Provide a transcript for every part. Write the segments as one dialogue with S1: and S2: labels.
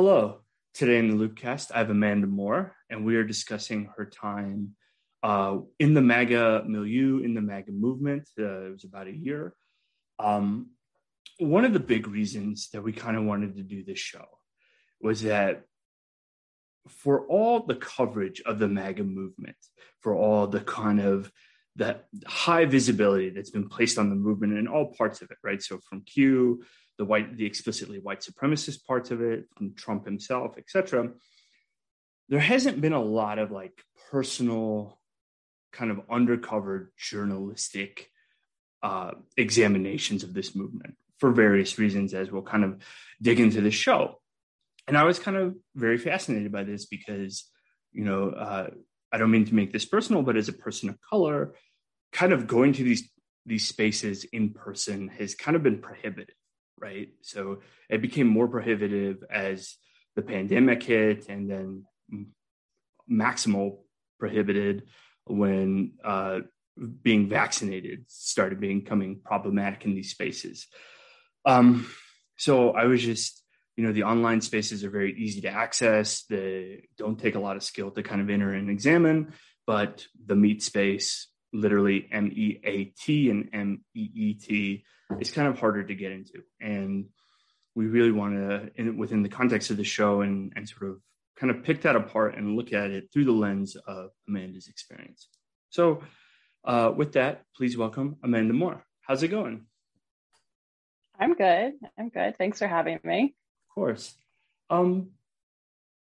S1: Hello. Today in the Loopcast, I have Amanda Moore, and we are discussing her time uh, in the MAGA milieu, in the MAGA movement. Uh, it was about a year. Um, one of the big reasons that we kind of wanted to do this show was that for all the coverage of the MAGA movement, for all the kind of that high visibility that's been placed on the movement in all parts of it, right? So from Q the white, the explicitly white supremacist parts of it, from Trump himself, etc. There hasn't been a lot of like personal, kind of undercover journalistic uh, examinations of this movement for various reasons, as we'll kind of dig into the show. And I was kind of very fascinated by this because, you know, uh, I don't mean to make this personal, but as a person of color, kind of going to these these spaces in person has kind of been prohibitive right? So it became more prohibitive as the pandemic hit, and then maximal prohibited when uh, being vaccinated started becoming problematic in these spaces. Um, so I was just, you know, the online spaces are very easy to access. They don't take a lot of skill to kind of enter and examine, but the meat space, literally M E A T and M E E T, is kind of harder to get into. And we really want to, in, within the context of the show, and, and sort of kind of pick that apart and look at it through the lens of Amanda's experience. So, uh, with that, please welcome Amanda Moore. How's it going?
S2: I'm good. I'm good. Thanks for having me.
S1: Of course. Um,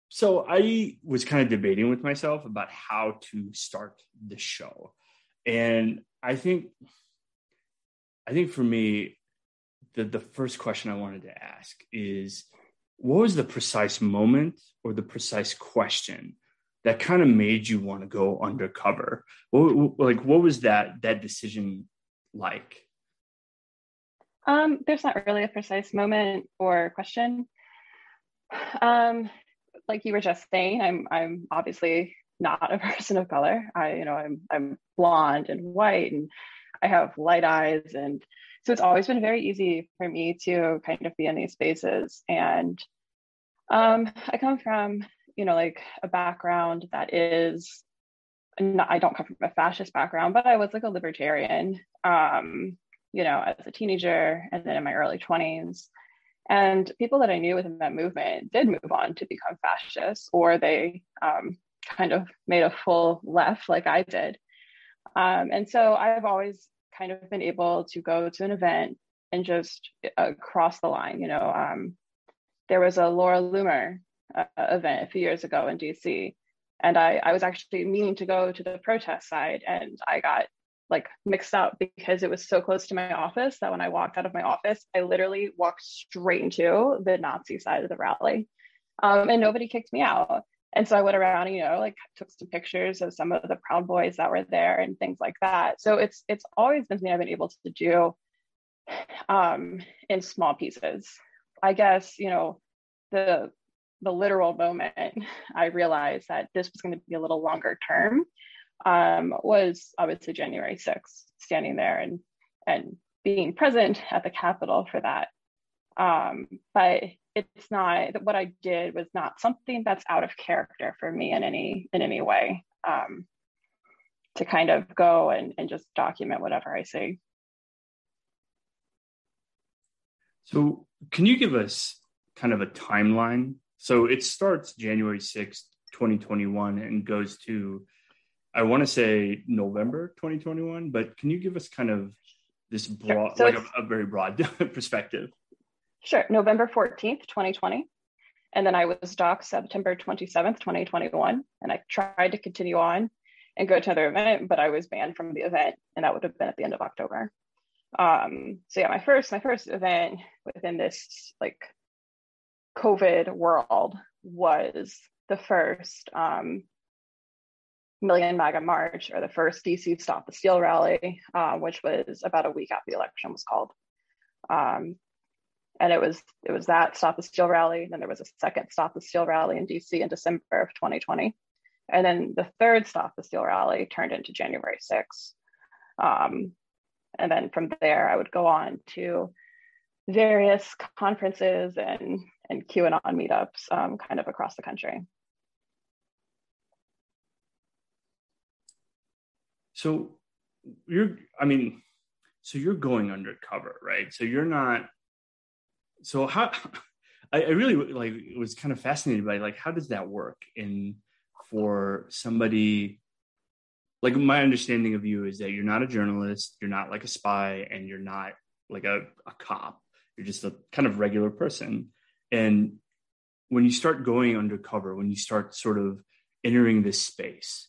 S1: so I was kind of debating with myself about how to start the show. And I think I think for me, the, the first question I wanted to ask is what was the precise moment or the precise question that kind of made you want to go undercover? What, like, what was that, that decision like?
S2: Um, there's not really a precise moment or question. Um, like you were just saying, I'm, I'm obviously not a person of color. I, you know, I'm, I'm blonde and white and I have light eyes. And so it's always been very easy for me to kind of be in these spaces. And um, I come from, you know, like a background that is, not, I don't come from a fascist background, but I was like a libertarian, um, you know, as a teenager and then in my early 20s. And people that I knew within that movement did move on to become fascists, or they um, kind of made a full left like I did. Um, and so I've always kind of been able to go to an event and just uh, cross the line. You know, um, there was a Laura Loomer uh, event a few years ago in DC, and I, I was actually meaning to go to the protest side, and I got like mixed up because it was so close to my office that when I walked out of my office, I literally walked straight into the Nazi side of the rally, um, and nobody kicked me out. And so I went around, and, you know, like took some pictures of some of the Proud Boys that were there and things like that. So it's it's always been something I've been able to do um, in small pieces. I guess you know the the literal moment I realized that this was going to be a little longer term um, was obviously January 6th, standing there and and being present at the Capitol for that. Um, but it's not what I did was not something that's out of character for me in any in any way. Um, to kind of go and, and just document whatever I see.
S1: So can you give us kind of a timeline? So it starts January 6th, 2021 and goes to I want to say November 2021, but can you give us kind of this broad, so like a, a very broad perspective?
S2: Sure. November 14th, 2020. And then I was doxxed September 27th, 2021. And I tried to continue on and go to another event, but I was banned from the event. And that would have been at the end of October. Um, so yeah, my first, my first event within this like COVID world was the first um, Million MAGA March or the first DC Stop the Steal rally, uh, which was about a week after the election was called. Um, and it was it was that Stop the Steal rally. Then there was a second Stop the Steal rally in DC in December of 2020, and then the third Stop the Steal rally turned into January 6th. Um, and then from there, I would go on to various conferences and and QAnon meetups, um, kind of across the country.
S1: So you're, I mean, so you're going undercover, right? So you're not. So how? I, I really like was kind of fascinated by like how does that work in for somebody like my understanding of you is that you're not a journalist, you're not like a spy, and you're not like a, a cop. You're just a kind of regular person. And when you start going undercover, when you start sort of entering this space,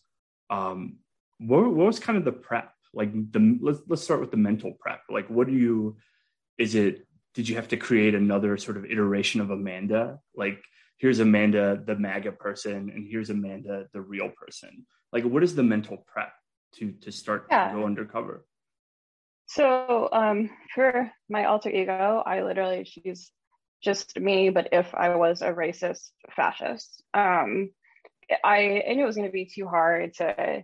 S1: um, what, what was kind of the prep? Like the let's let's start with the mental prep. Like, what do you? Is it? Did you have to create another sort of iteration of Amanda? Like, here's Amanda, the MAGA person, and here's Amanda, the real person. Like, what is the mental prep to to start yeah. to go undercover?
S2: So, um, for my alter ego, I literally she's just me, but if I was a racist fascist, um, I, I knew it was going to be too hard to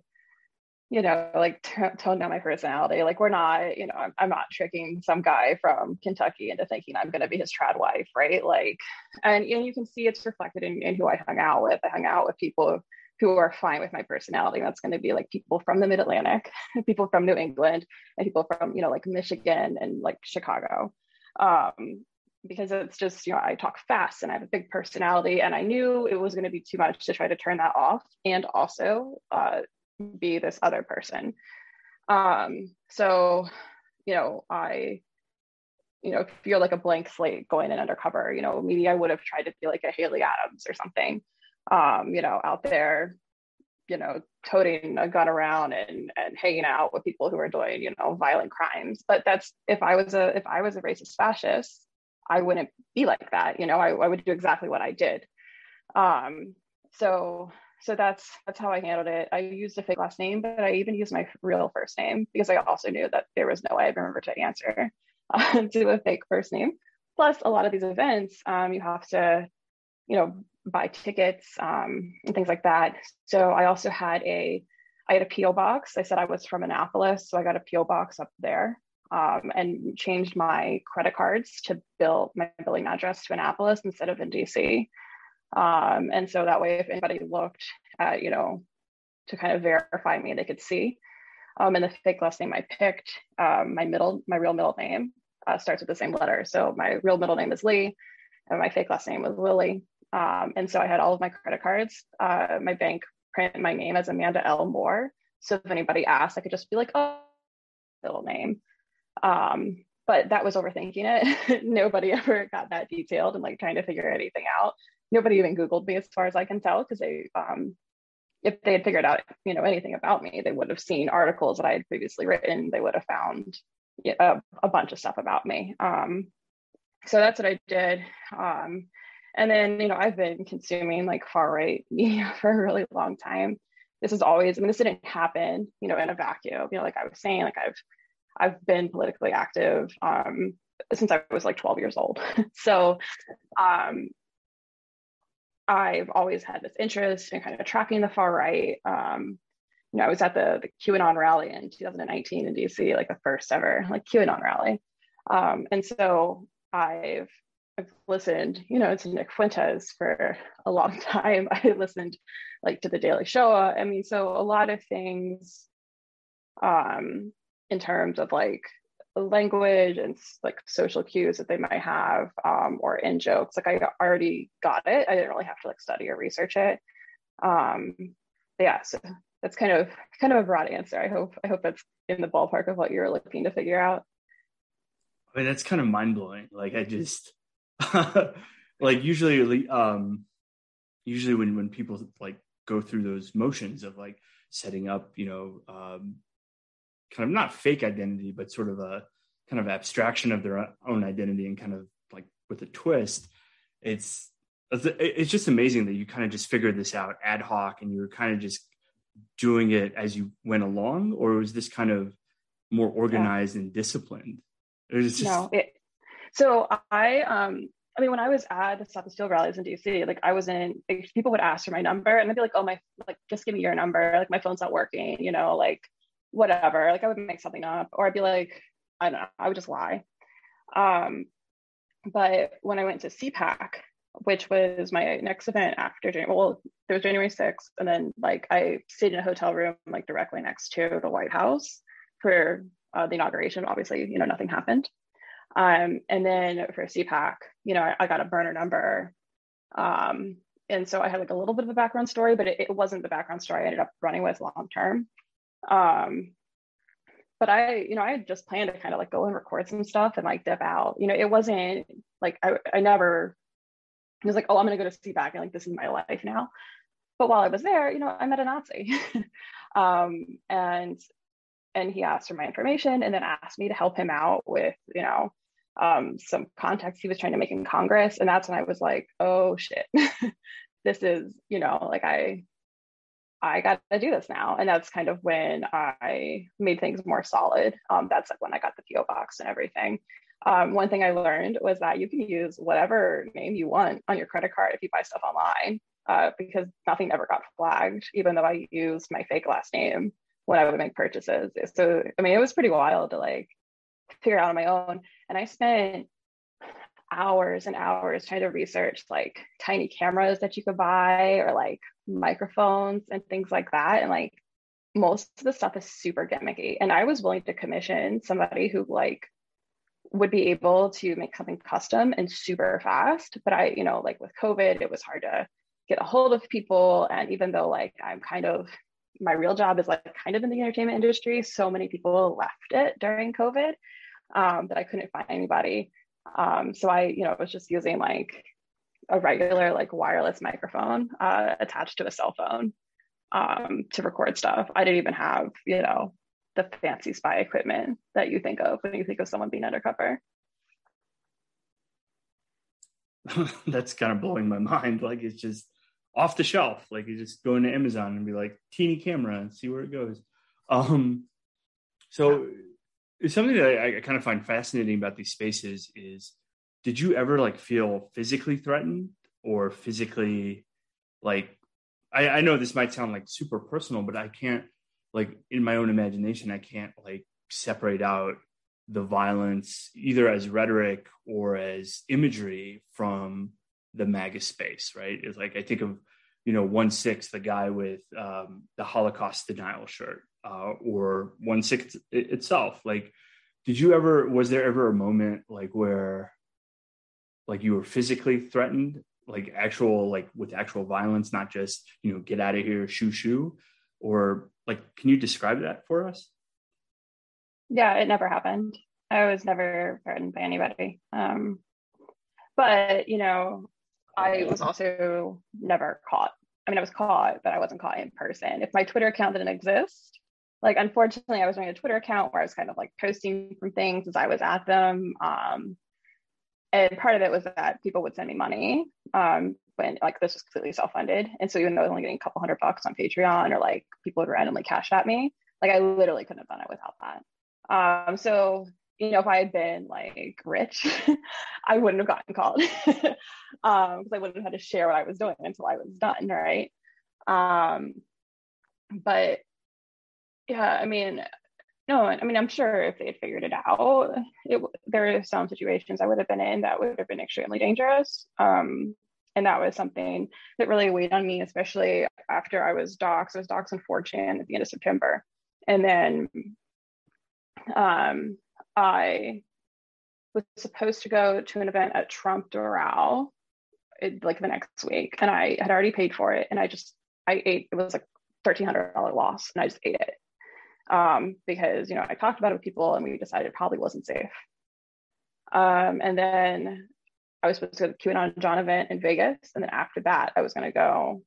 S2: you know, like t- tone down my personality. Like we're not, you know, I'm, I'm not tricking some guy from Kentucky into thinking I'm going to be his trad wife, right? Like, and, and you can see it's reflected in, in who I hung out with. I hung out with people who are fine with my personality. That's going to be like people from the Mid Atlantic, people from New England, and people from you know like Michigan and like Chicago. Um, because it's just you know I talk fast and I have a big personality, and I knew it was going to be too much to try to turn that off, and also uh, be this other person. Um, so, you know, I, you know, if you're like a blank slate going in undercover, you know, maybe I would have tried to be like a Haley Adams or something, um, you know, out there, you know, toting a gun around and and hanging out with people who are doing, you know, violent crimes. But that's if I was a if I was a racist fascist, I wouldn't be like that. You know, I, I would do exactly what I did. Um, so so that's that's how I handled it. I used a fake last name, but I even used my real first name because I also knew that there was no way I'd remember to answer uh, to a fake first name. Plus, a lot of these events, um, you have to, you know, buy tickets um, and things like that. So I also had a, I had a PO box. I said I was from Annapolis, so I got a PO box up there. Um, and changed my credit cards to bill my billing address to Annapolis instead of in DC. Um, and so that way, if anybody looked at, you know, to kind of verify me, they could see. Um, and the fake last name I picked, um, my middle, my real middle name uh, starts with the same letter. So my real middle name is Lee, and my fake last name was Lily. Um, and so I had all of my credit cards. Uh, my bank print my name as Amanda L. Moore. So if anybody asked, I could just be like, oh, middle name. Um, but that was overthinking it. Nobody ever got that detailed and like trying to figure anything out nobody even Googled me as far as I can tell, because they, um, if they had figured out, you know, anything about me, they would have seen articles that I had previously written. They would have found a, a bunch of stuff about me. Um, so that's what I did. Um, and then, you know, I've been consuming like far right media for a really long time. This is always, I mean, this didn't happen, you know, in a vacuum. You know, like I was saying, like I've, I've been politically active um, since I was like 12 years old. so, um, I've always had this interest in kind of tracking the far right. Um, you know, I was at the, the QAnon rally in 2019 in DC, like the first ever like QAnon rally. Um, and so I've, I've listened, you know, to Nick Fuentes for a long time. I listened like to the Daily Shoah. I mean, so a lot of things um, in terms of like language and like social cues that they might have um, or in jokes like i already got it. I didn't really have to like study or research it. Um yeah so that's kind of kind of a broad answer. I hope i hope that's in the ballpark of what you're looking to figure out.
S1: I mean that's kind of mind-blowing. Like i just like usually um usually when when people like go through those motions of like setting up you know um kind of not fake identity, but sort of a kind of abstraction of their own identity and kind of like with a twist, it's it's just amazing that you kind of just figured this out ad hoc and you were kind of just doing it as you went along or was this kind of more organized yeah. and disciplined
S2: it just... no it, so i um i mean when i was at the stop the steal rallies in dc like i was in, like, people would ask for my number and i'd be like oh my like just give me your number like my phone's not working you know like whatever like i would make something up or i'd be like i don't know i would just lie um but when i went to cpac which was my next event after January. Well, there was January 6th, and then like I stayed in a hotel room like directly next to the White House for uh, the inauguration. Obviously, you know, nothing happened. Um, and then for CPAC, you know, I, I got a burner number. Um, and so I had like a little bit of a background story, but it, it wasn't the background story I ended up running with long term. Um, but I, you know, I had just planned to kind of like go and record some stuff and like dip out. You know, it wasn't like I, I never was like, oh, I'm to go to CPAC and like, this is my life now. But while I was there, you know, I met a Nazi um, and, and he asked for my information and then asked me to help him out with, you know, um, some contacts he was trying to make in Congress. And that's when I was like, oh shit, this is, you know, like I, I got to do this now. And that's kind of when I made things more solid. Um, that's like when I got the PO box and everything um, one thing I learned was that you can use whatever name you want on your credit card if you buy stuff online, uh, because nothing ever got flagged, even though I used my fake last name when I would make purchases. So, I mean, it was pretty wild to like figure out on my own. And I spent hours and hours trying to research like tiny cameras that you could buy or like microphones and things like that. And like most of the stuff is super gimmicky. And I was willing to commission somebody who like would be able to make something custom and super fast. But I, you know, like with COVID, it was hard to get a hold of people. And even though like I'm kind of my real job is like kind of in the entertainment industry, so many people left it during COVID um, that I couldn't find anybody. Um, so I, you know, was just using like a regular like wireless microphone uh, attached to a cell phone um, to record stuff. I didn't even have, you know, the fancy spy equipment that you think of when you think of someone being undercover.
S1: That's kind of blowing my mind. Like it's just off the shelf. Like you just go into Amazon and be like teeny camera and see where it goes. Um, so it's something that I, I kind of find fascinating about these spaces is did you ever like feel physically threatened or physically like I, I know this might sound like super personal, but I can't like in my own imagination, I can't like separate out the violence either as rhetoric or as imagery from the MAGA space, right? It's like I think of, you know, one six, the guy with um, the Holocaust denial shirt, uh, or one six itself. Like, did you ever? Was there ever a moment like where, like, you were physically threatened, like actual, like with actual violence, not just you know, get out of here, shoo shoo, or like can you describe that for us
S2: yeah it never happened i was never threatened by anybody um, but you know i was also never caught i mean i was caught but i wasn't caught in person. If my twitter account didn't exist like unfortunately i was running a twitter account where i was kind of like posting from things as i was at them um, and part of it was that people would send me money um, when like this was completely self-funded. And so even though i was only getting a couple hundred bucks on patreon or like people would randomly Cash App me like i literally couldn't have done it without that. Um so you know if i had been like rich i wouldn't have gotten called um because i wouldn't have had to share what i was doing until i was done right um but yeah i mean no i mean i'm sure if they had figured it out it, there are some situations i would have been in that would have been extremely dangerous um and that was something that really weighed on me, especially after I was docs. I was docs on 4chan at the end of September. And then um, I was supposed to go to an event at Trump Doral it, like the next week. And I had already paid for it. And I just, I ate, it was like $1,300 loss. And I just ate it. Um, because, you know, I talked about it with people and we decided it probably wasn't safe. Um, and then I was supposed to go to the QAnon John event in Vegas. And then after that, I was going to go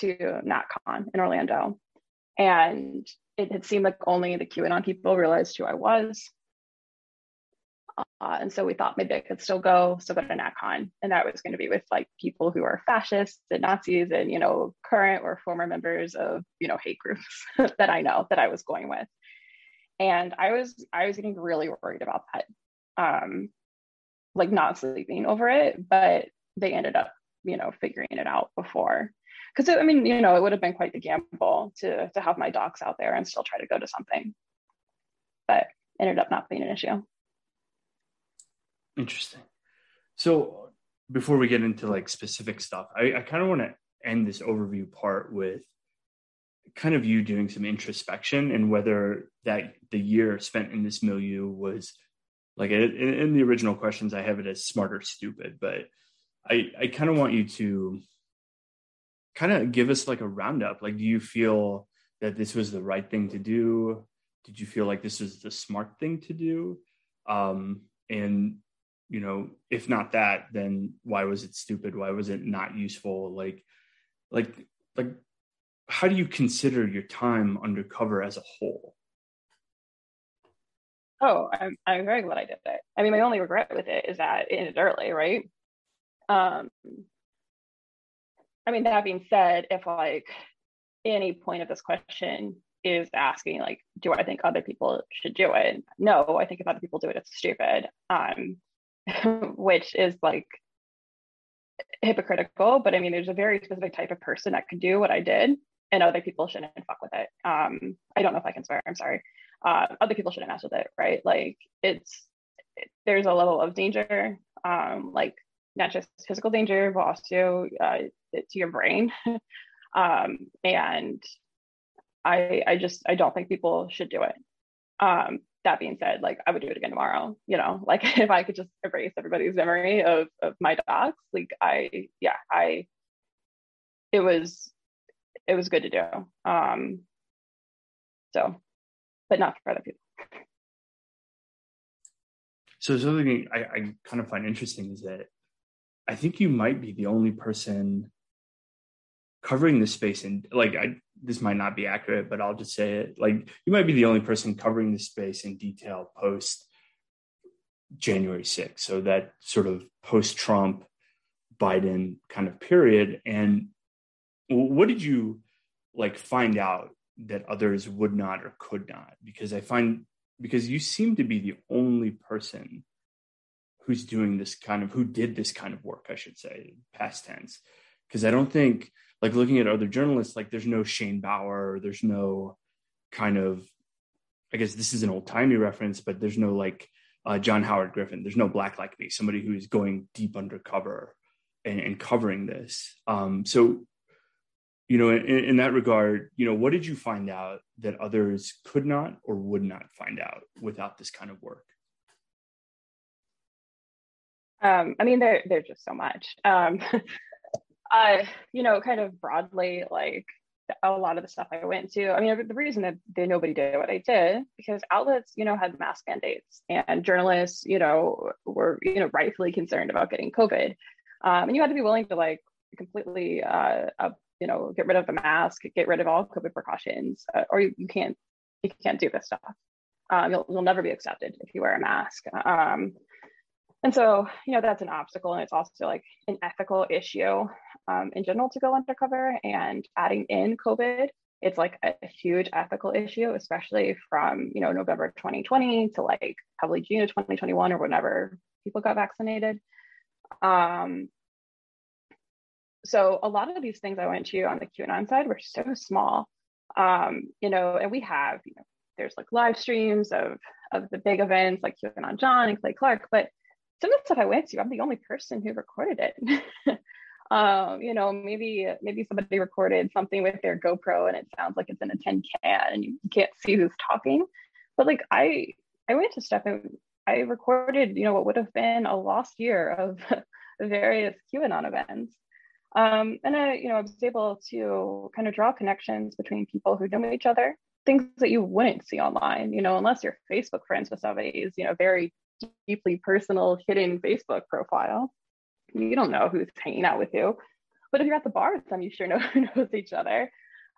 S2: to NatCon in Orlando. And it had seemed like only the QAnon people realized who I was. Uh, and so we thought maybe I could still go, still go to NatCon. And that was going to be with like people who are fascists and Nazis and, you know, current or former members of, you know, hate groups that I know that I was going with. And I was, I was getting really worried about that. Um, like not sleeping over it, but they ended up, you know, figuring it out before. Cause I mean, you know, it would have been quite the gamble to, to have my dox out there and still try to go to something, but ended up not being an issue.
S1: Interesting. So before we get into like specific stuff, I, I kind of want to end this overview part with kind of you doing some introspection and whether that the year spent in this milieu was like in, in the original questions i have it as smart or stupid but i i kind of want you to kind of give us like a roundup. Like do you feel that this was the right thing to do? Did you feel like this was the smart thing to do? Um and you know if not that then why was it stupid? Why was it not useful? Like like like how do you consider your time undercover as a whole?
S2: Oh i'm, I'm very glad i did it. I mean my only regret with it is that it ended early right? Um i mean that being said if like any point of this question is asking like do i think other people should do it? No i think if other people do it it's stupid. Um which is like hypocritical. But I mean, there's a very specific type of person that could do what I did, and other people shouldn't fuck with it. Um, I don't know if I can swear. I'm sorry. Uh, other people shouldn't mess with it, right? Like it's there's a level of danger, um, like not just physical danger, but also uh, to your brain. um, and I I just I don't think people should do it. Um, that being said, like I would do it again tomorrow. You know, like if I could just erase everybody's memory of of my dox, like I yeah, I it was it was good to do. Um so but not for other people.
S1: So something I, I kind of find interesting is that I think you might be the only person covering this space and like I this might not be accurate, but I'll just say it. Like you might be the only person covering this space in detail post January 6th. So that sort of post Trump Biden kind of period. And what did you like find out that others would not or could not? Because I find because you seem to be the only person who's doing this kind of who did this kind of work, I should say, past tense. Because I don't think like looking at other journalists, like there's no Shane Bauer, there's no kind of, I guess this is an old timey reference, but there's no like uh, John Howard Griffin, there's no Black Like Me, somebody who is going deep undercover and, and covering this. Um, so, you know, in, in that regard, you know, what did you find out that others could not or would not find out without this kind of work?
S2: Um, I mean, there, there's just so much. Um, uh, you know, kind of broadly, like a lot of the stuff I went to. I mean, the reason that nobody did what I did because outlets, you know, had mask mandates, and journalists, you know, were you know rightfully concerned about getting COVID, um, and you had to be willing to like completely, uh, uh, you know, get rid of the mask, get rid of all COVID precautions, uh, or you, you can't you can't do this stuff. Um, you'll you'll never be accepted if you wear a mask. Um, and so, you know, that's an obstacle, and it's also like an ethical issue um, in general to go undercover. And adding in COVID, it's like a, huge ethical issue, especially from you know November 2020 to like probably June of 2021 or whenever people got vaccinated. Um, so a lot of these things I went to on the QAnon side were so small, um, you know, and we have, you know, there's like live streams of of the big events like QAnon John and Clay Clark, but some of the stuff I went to, I'm the only person who recorded it. um, you know, maybe maybe somebody recorded something with their GoPro and it sounds like it's in a tin can and you can't see who's talking. But like I I went to stuff and I recorded, you know, what would have been a lost year of various QAnon events. Um, and I, you know, I was able to kind of draw connections between people who know each other, things that you wouldn't see online, you know, unless you're Facebook friends with somebody is, you know, very deeply personal hidden Facebook profile. You don't know who's hanging out with you. But if you're at the bar with them, you sure know who knows each other.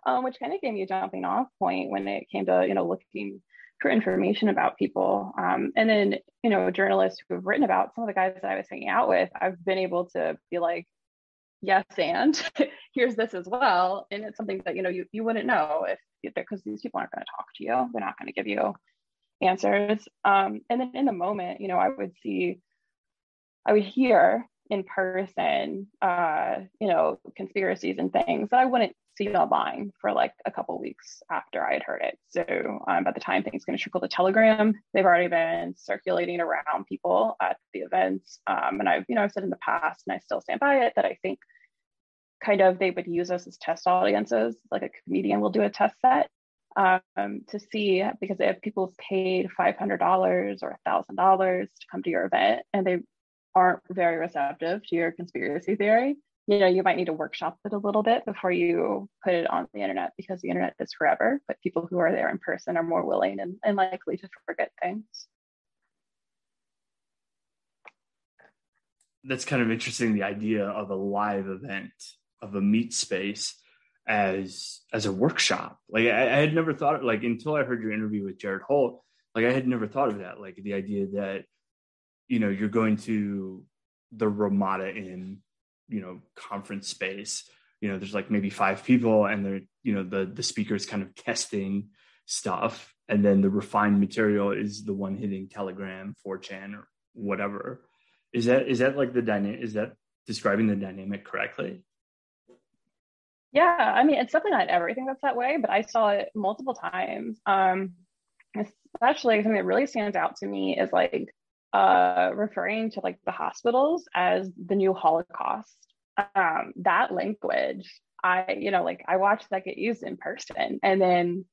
S2: Um, which kind of gave me a jumping off point when it came to, you know, looking for information about people. Um, and then, you know, journalists who have written about some of the guys that I was hanging out with, I've been able to be like, yes, and here's this as well. And it's something that, you know, you, you wouldn't know if, because these people aren't going to talk to you. They're not going to give you answers. Um, and then in the moment, you know, I would see, I would hear in person, uh, you know, conspiracies and things that I wouldn't see online for like a couple weeks after I had heard it. So um, by the time things going to trickle to Telegram, they've already been circulating around people at the events. Um, and I've, you know, I've said in the past, and I still stand by it, that I think kind of they would use us as test audiences, like a comedian will do a test set um, to see because if people's paid $500 or $1,000 to come to your event and they aren't very receptive to your conspiracy theory, you know, you might need to workshop it a little bit before you put it on the internet because the internet is forever, but people who are there in person are more willing and, and likely to forget things.
S1: That's kind of interesting, the idea of a live event, of a meet space as as a workshop. Like I, I had never thought of like until I heard your interview with Jared Holt, like I had never thought of that. Like the idea that, you know, you're going to the Ramada Inn, you know, conference space. You know, there's like maybe five people and they're, you know, the the speakers kind of testing stuff. And then the refined material is the one hitting Telegram, 4chan, or whatever. Is that is that like the dynamic is that describing the dynamic correctly?
S2: Yeah, I mean, it's definitely not everything that's that way, but I saw it multiple times. Um, especially something that really stands out to me is like uh, referring to like the hospitals as the new Holocaust. Um, that language, I, you know, like I watched that get used in person and then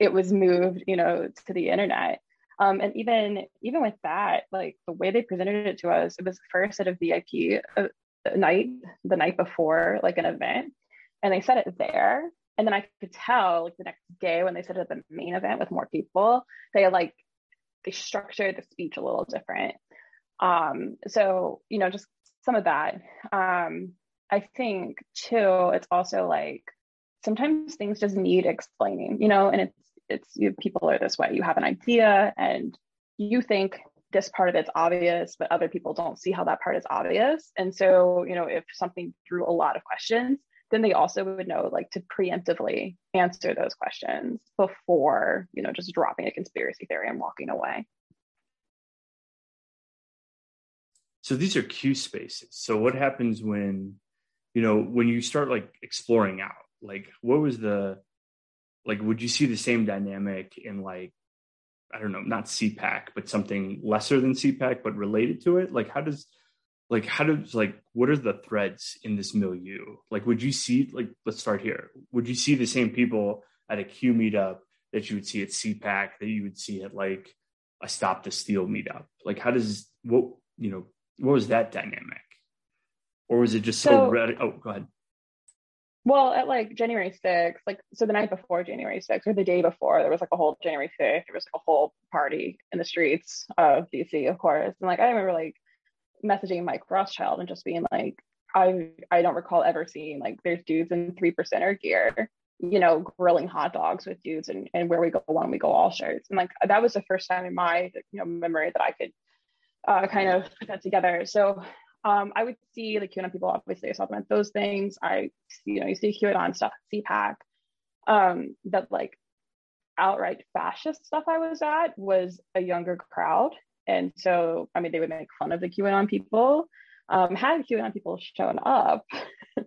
S2: it was moved, you know, to the internet. Um, and even even with that, like the way they presented it to us, it was first at a VIP uh, night, the night before like an event and they said it there. And then i could tell like the next day when they said it at the main event with more people they like they structured the speech a little different. Um so you know just some of that. Um i think too it's also like sometimes things just need explaining you know and it's it's you people are this way. You have an idea and you think this part of it's obvious but other people don't see how that part is obvious. And so you know if something drew a lot of questions then they also would know like to preemptively answer those questions before you know just dropping a conspiracy theory and walking away.
S1: So these are q spaces. So what happens when you know when you start like exploring out? Like what was the like would you see the same dynamic in like i don't know not cpac but something lesser than cpac but related to it? Like how does like how does like what are the threads in this milieu? Like would you see like let's start here. Would you see the same people at a q meetup that you would see at cpac that you would see at like a stop the steal meetup? Like how does what you know what was that dynamic? Or was it just so, so ready oh go ahead.
S2: Well at like january 6th like so the night before january 6th or the day before there was like a whole january 5th there was like a whole party in the streets of dc of course. And like i remember like messaging Mike Rothschild and just being like, I I don't recall ever seeing like there's dudes in three percenter gear, you know, grilling hot dogs with dudes and, and where we go one we go all shirts. And like that was the first time in my you know memory that I could uh, kind of put that together. So um, I would see the QAnon people obviously at those things. I you know you see QAnon stuff at CPAC. Um, that like outright fascist stuff I was at was a younger crowd and so, I mean, they would make fun of the QAnon people. Um, had QAnon people shown up, uh,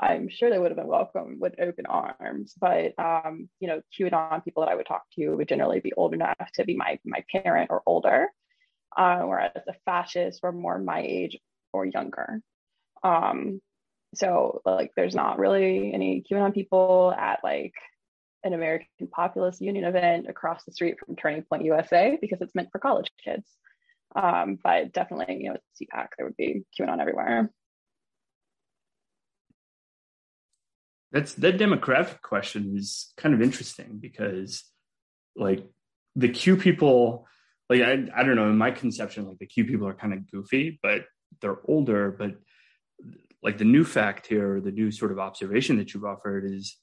S2: I'm sure they would have been welcomed with open arms. But um, you know, QAnon people that I would talk to would generally be old enough to be my my parent or older, uh, whereas the fascists were more my age or younger. Um, so like, there's not really any QAnon people at like an American Populist Union event across the street from Turning Point USA because it's meant for college kids. Um, but definitely, you know, with CPAC, there would be QAnon everywhere.
S1: That's that demographic question is kind of interesting because, like, the Q people, like I, I don't know, in my conception, like the Q people are kind of goofy, but they're older. But like the new fact here, the new sort of observation that you've offered is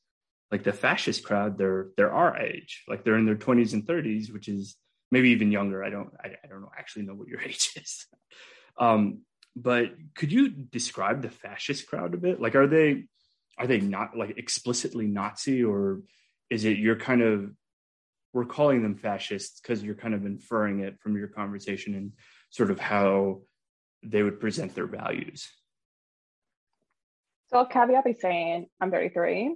S1: like the fascist crowd, they're they're our age, like they're in their 20s and 30s, which is maybe even younger. I don't I, I don't know actually know what your age is. um, but could you describe the fascist crowd a bit? Like, are they are they not like explicitly Nazi, or is it you're kind of we're calling them fascists because you're kind of inferring it from your conversation and sort of how they would present their values?
S2: So I'll caveat by saying I'm 33.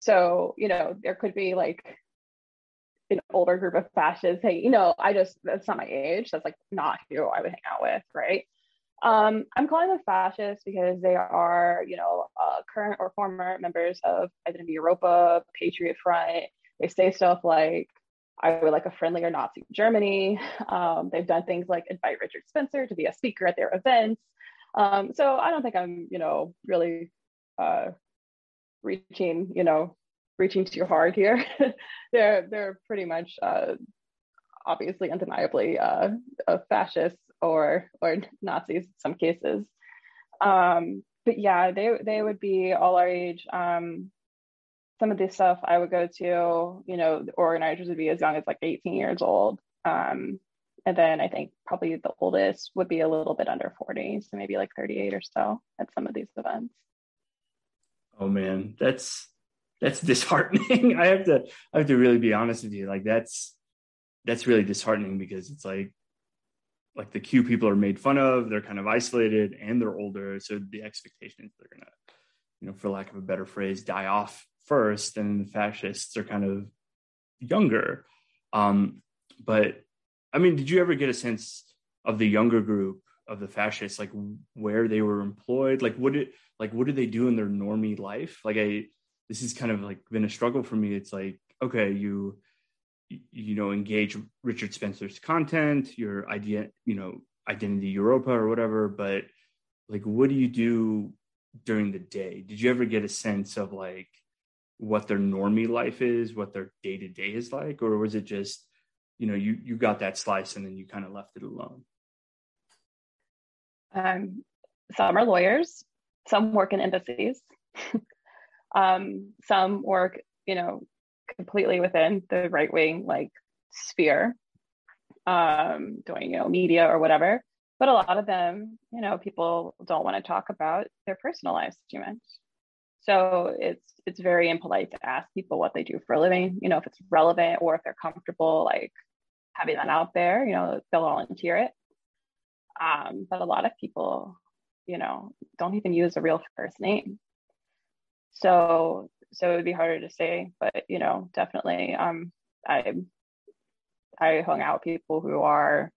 S2: So, you know, there could be like an older group of fascists. Hey, you know, I just, that's not my age. That's like not who I would hang out with, right? Um, I'm calling them fascists because they are, you know, uh, current or former members of Identity Evropa, Patriot Front. They say stuff like, I would like a friendlier Nazi Germany. Um, they've done things like invite Richard Spencer to be a speaker at their events. Um, so I don't think I'm, you know, really uh, reaching, you know, reaching too hard here. they're they're pretty much uh, obviously undeniably uh, fascists or or Nazis in some cases. Um, but yeah, they they would be all our age. Um, some of the stuff I would go to, you know, the organizers would be as young as like 18 years old. Um, and then I think probably the oldest would be a little bit under 40, so maybe like 38 or so at some of these events.
S1: Oh man, that's that's disheartening. I have to I have to really be honest with you. Like that's that's really disheartening because it's like like the Q people are made fun of, they're kind of isolated and they're older. So the expectation is they're gonna, you know, for lack of a better phrase, die off first, and the fascists are kind of younger. Um, but I mean, did you ever get a sense of the younger group of the fascists, like where they were employed? Like what did like what do they do in their normie life? Like I this is kind of like been a struggle for me. It's like, okay, you you know, engage Richard Spencer's content, your idea, you know, identity Evropa or whatever, but like what do you do during the day? Did you ever get a sense of like what their normie life is, what their day to day is like, or was it just, you know, you you got that slice and then you kind of left it alone?
S2: Um, some are lawyers, some work in embassies, um, some work, you know, completely within the right wing like sphere, um, doing you know media or whatever. But a lot of them, you know, people don't want to talk about their personal lives too much. So it's it's very impolite to ask people what they do for a living, you know, if it's relevant or if they're comfortable like having that out there, you know, they'll volunteer it. Um, but a lot of people, you know, don't even use a real first name. So so it would be harder to say, but you know, definitely um I I hung out people who are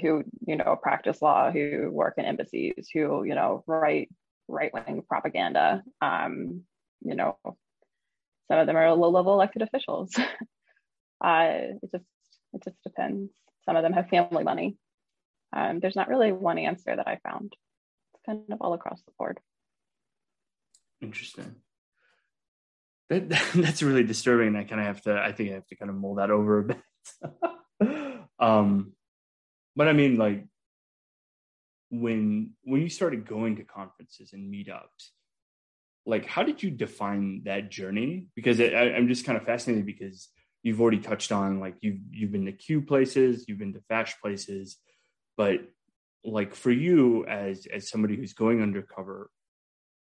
S2: who, you know, practice law, who work in embassies, who, you know, write right wing propaganda. Um, you know, some of them are low level elected officials. uh, it just it just depends. Some of them have family money. Um, there's not really one answer that I found. It's kind of all across the board.
S1: Interesting. That, that's really disturbing. I kind of have to. I think I have to kind of mull that over a bit. um, but I mean, like when when you started going to conferences and meetups, like how did you define that journey? Because it, I, I'm just kind of fascinated because you've already touched on like you've you've been to Q places, you've been to Fash places, but like for you as as somebody who's going undercover,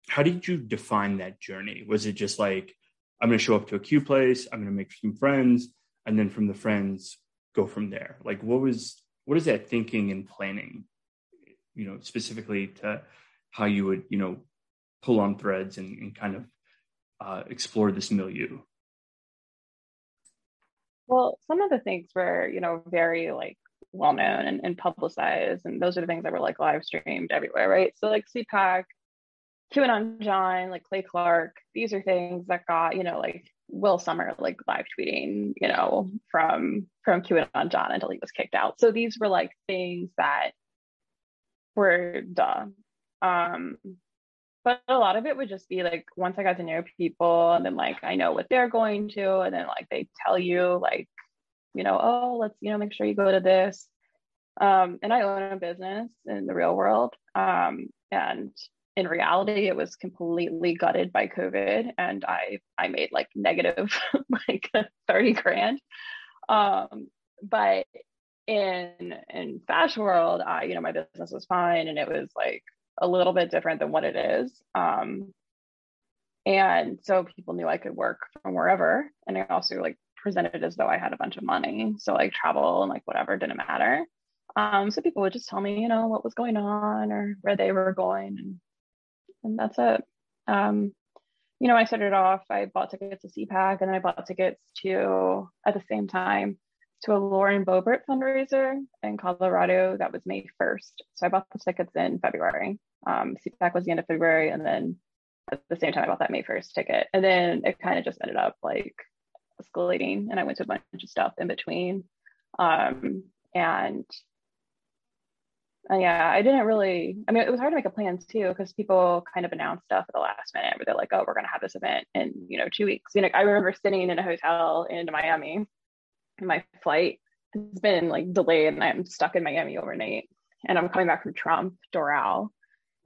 S1: how did you define that journey? Was it just like I'm going to show up to a Q place, I'm going to make some friends, and then from the friends go from there? Like what was what is that thinking and planning? You know, specifically to how you would you know pull on threads and, and kind of uh, explore this milieu.
S2: Well, some of the things were, you know, very like well known and, and publicized, and those are the things that were like live streamed everywhere, right? So like CPAC, QAnon John, like Clay Clark, these are things that got, you know, like Will Sommer like live tweeting, you know, from from QAnon John until he was kicked out. So these were like things that were done. Um, but a lot of it would just be like once I got to know people, and then like I know what they're going to, and then like they tell you like, you know, oh, let's you know make sure you go to this. Um, and I own a business in the real world, um, and in reality it was completely gutted by covid and i i made like negative like 30 grand. Um but in in fashion world i you know my business was fine and it was like a little bit different than what it is. Um and so people knew i could work from wherever and i also like presented as though i had a bunch of money so like travel and like whatever didn't matter um so people would just tell me you know what was going on or where they were going and and that's it. Um, you know, I started off, I bought tickets to CPAC and then I bought tickets to, at the same time, to a Lauren Boebert fundraiser in Colorado. That was May 1st. So I bought the tickets in February. Um, CPAC was the end of February. And then at the same time, I bought that May 1st ticket. And then it kind of just ended up like escalating. And I went to a bunch of stuff in between. Um, and uh, yeah, I didn't really. I mean, it was hard to make a plan too because people kind of announced stuff at the last minute, where they're like, "Oh, we're going to have this event in you know two weeks." You know, I remember sitting in a hotel in Miami. My flight has been like delayed, and I'm stuck in Miami overnight. And I'm coming back from Trump Doral,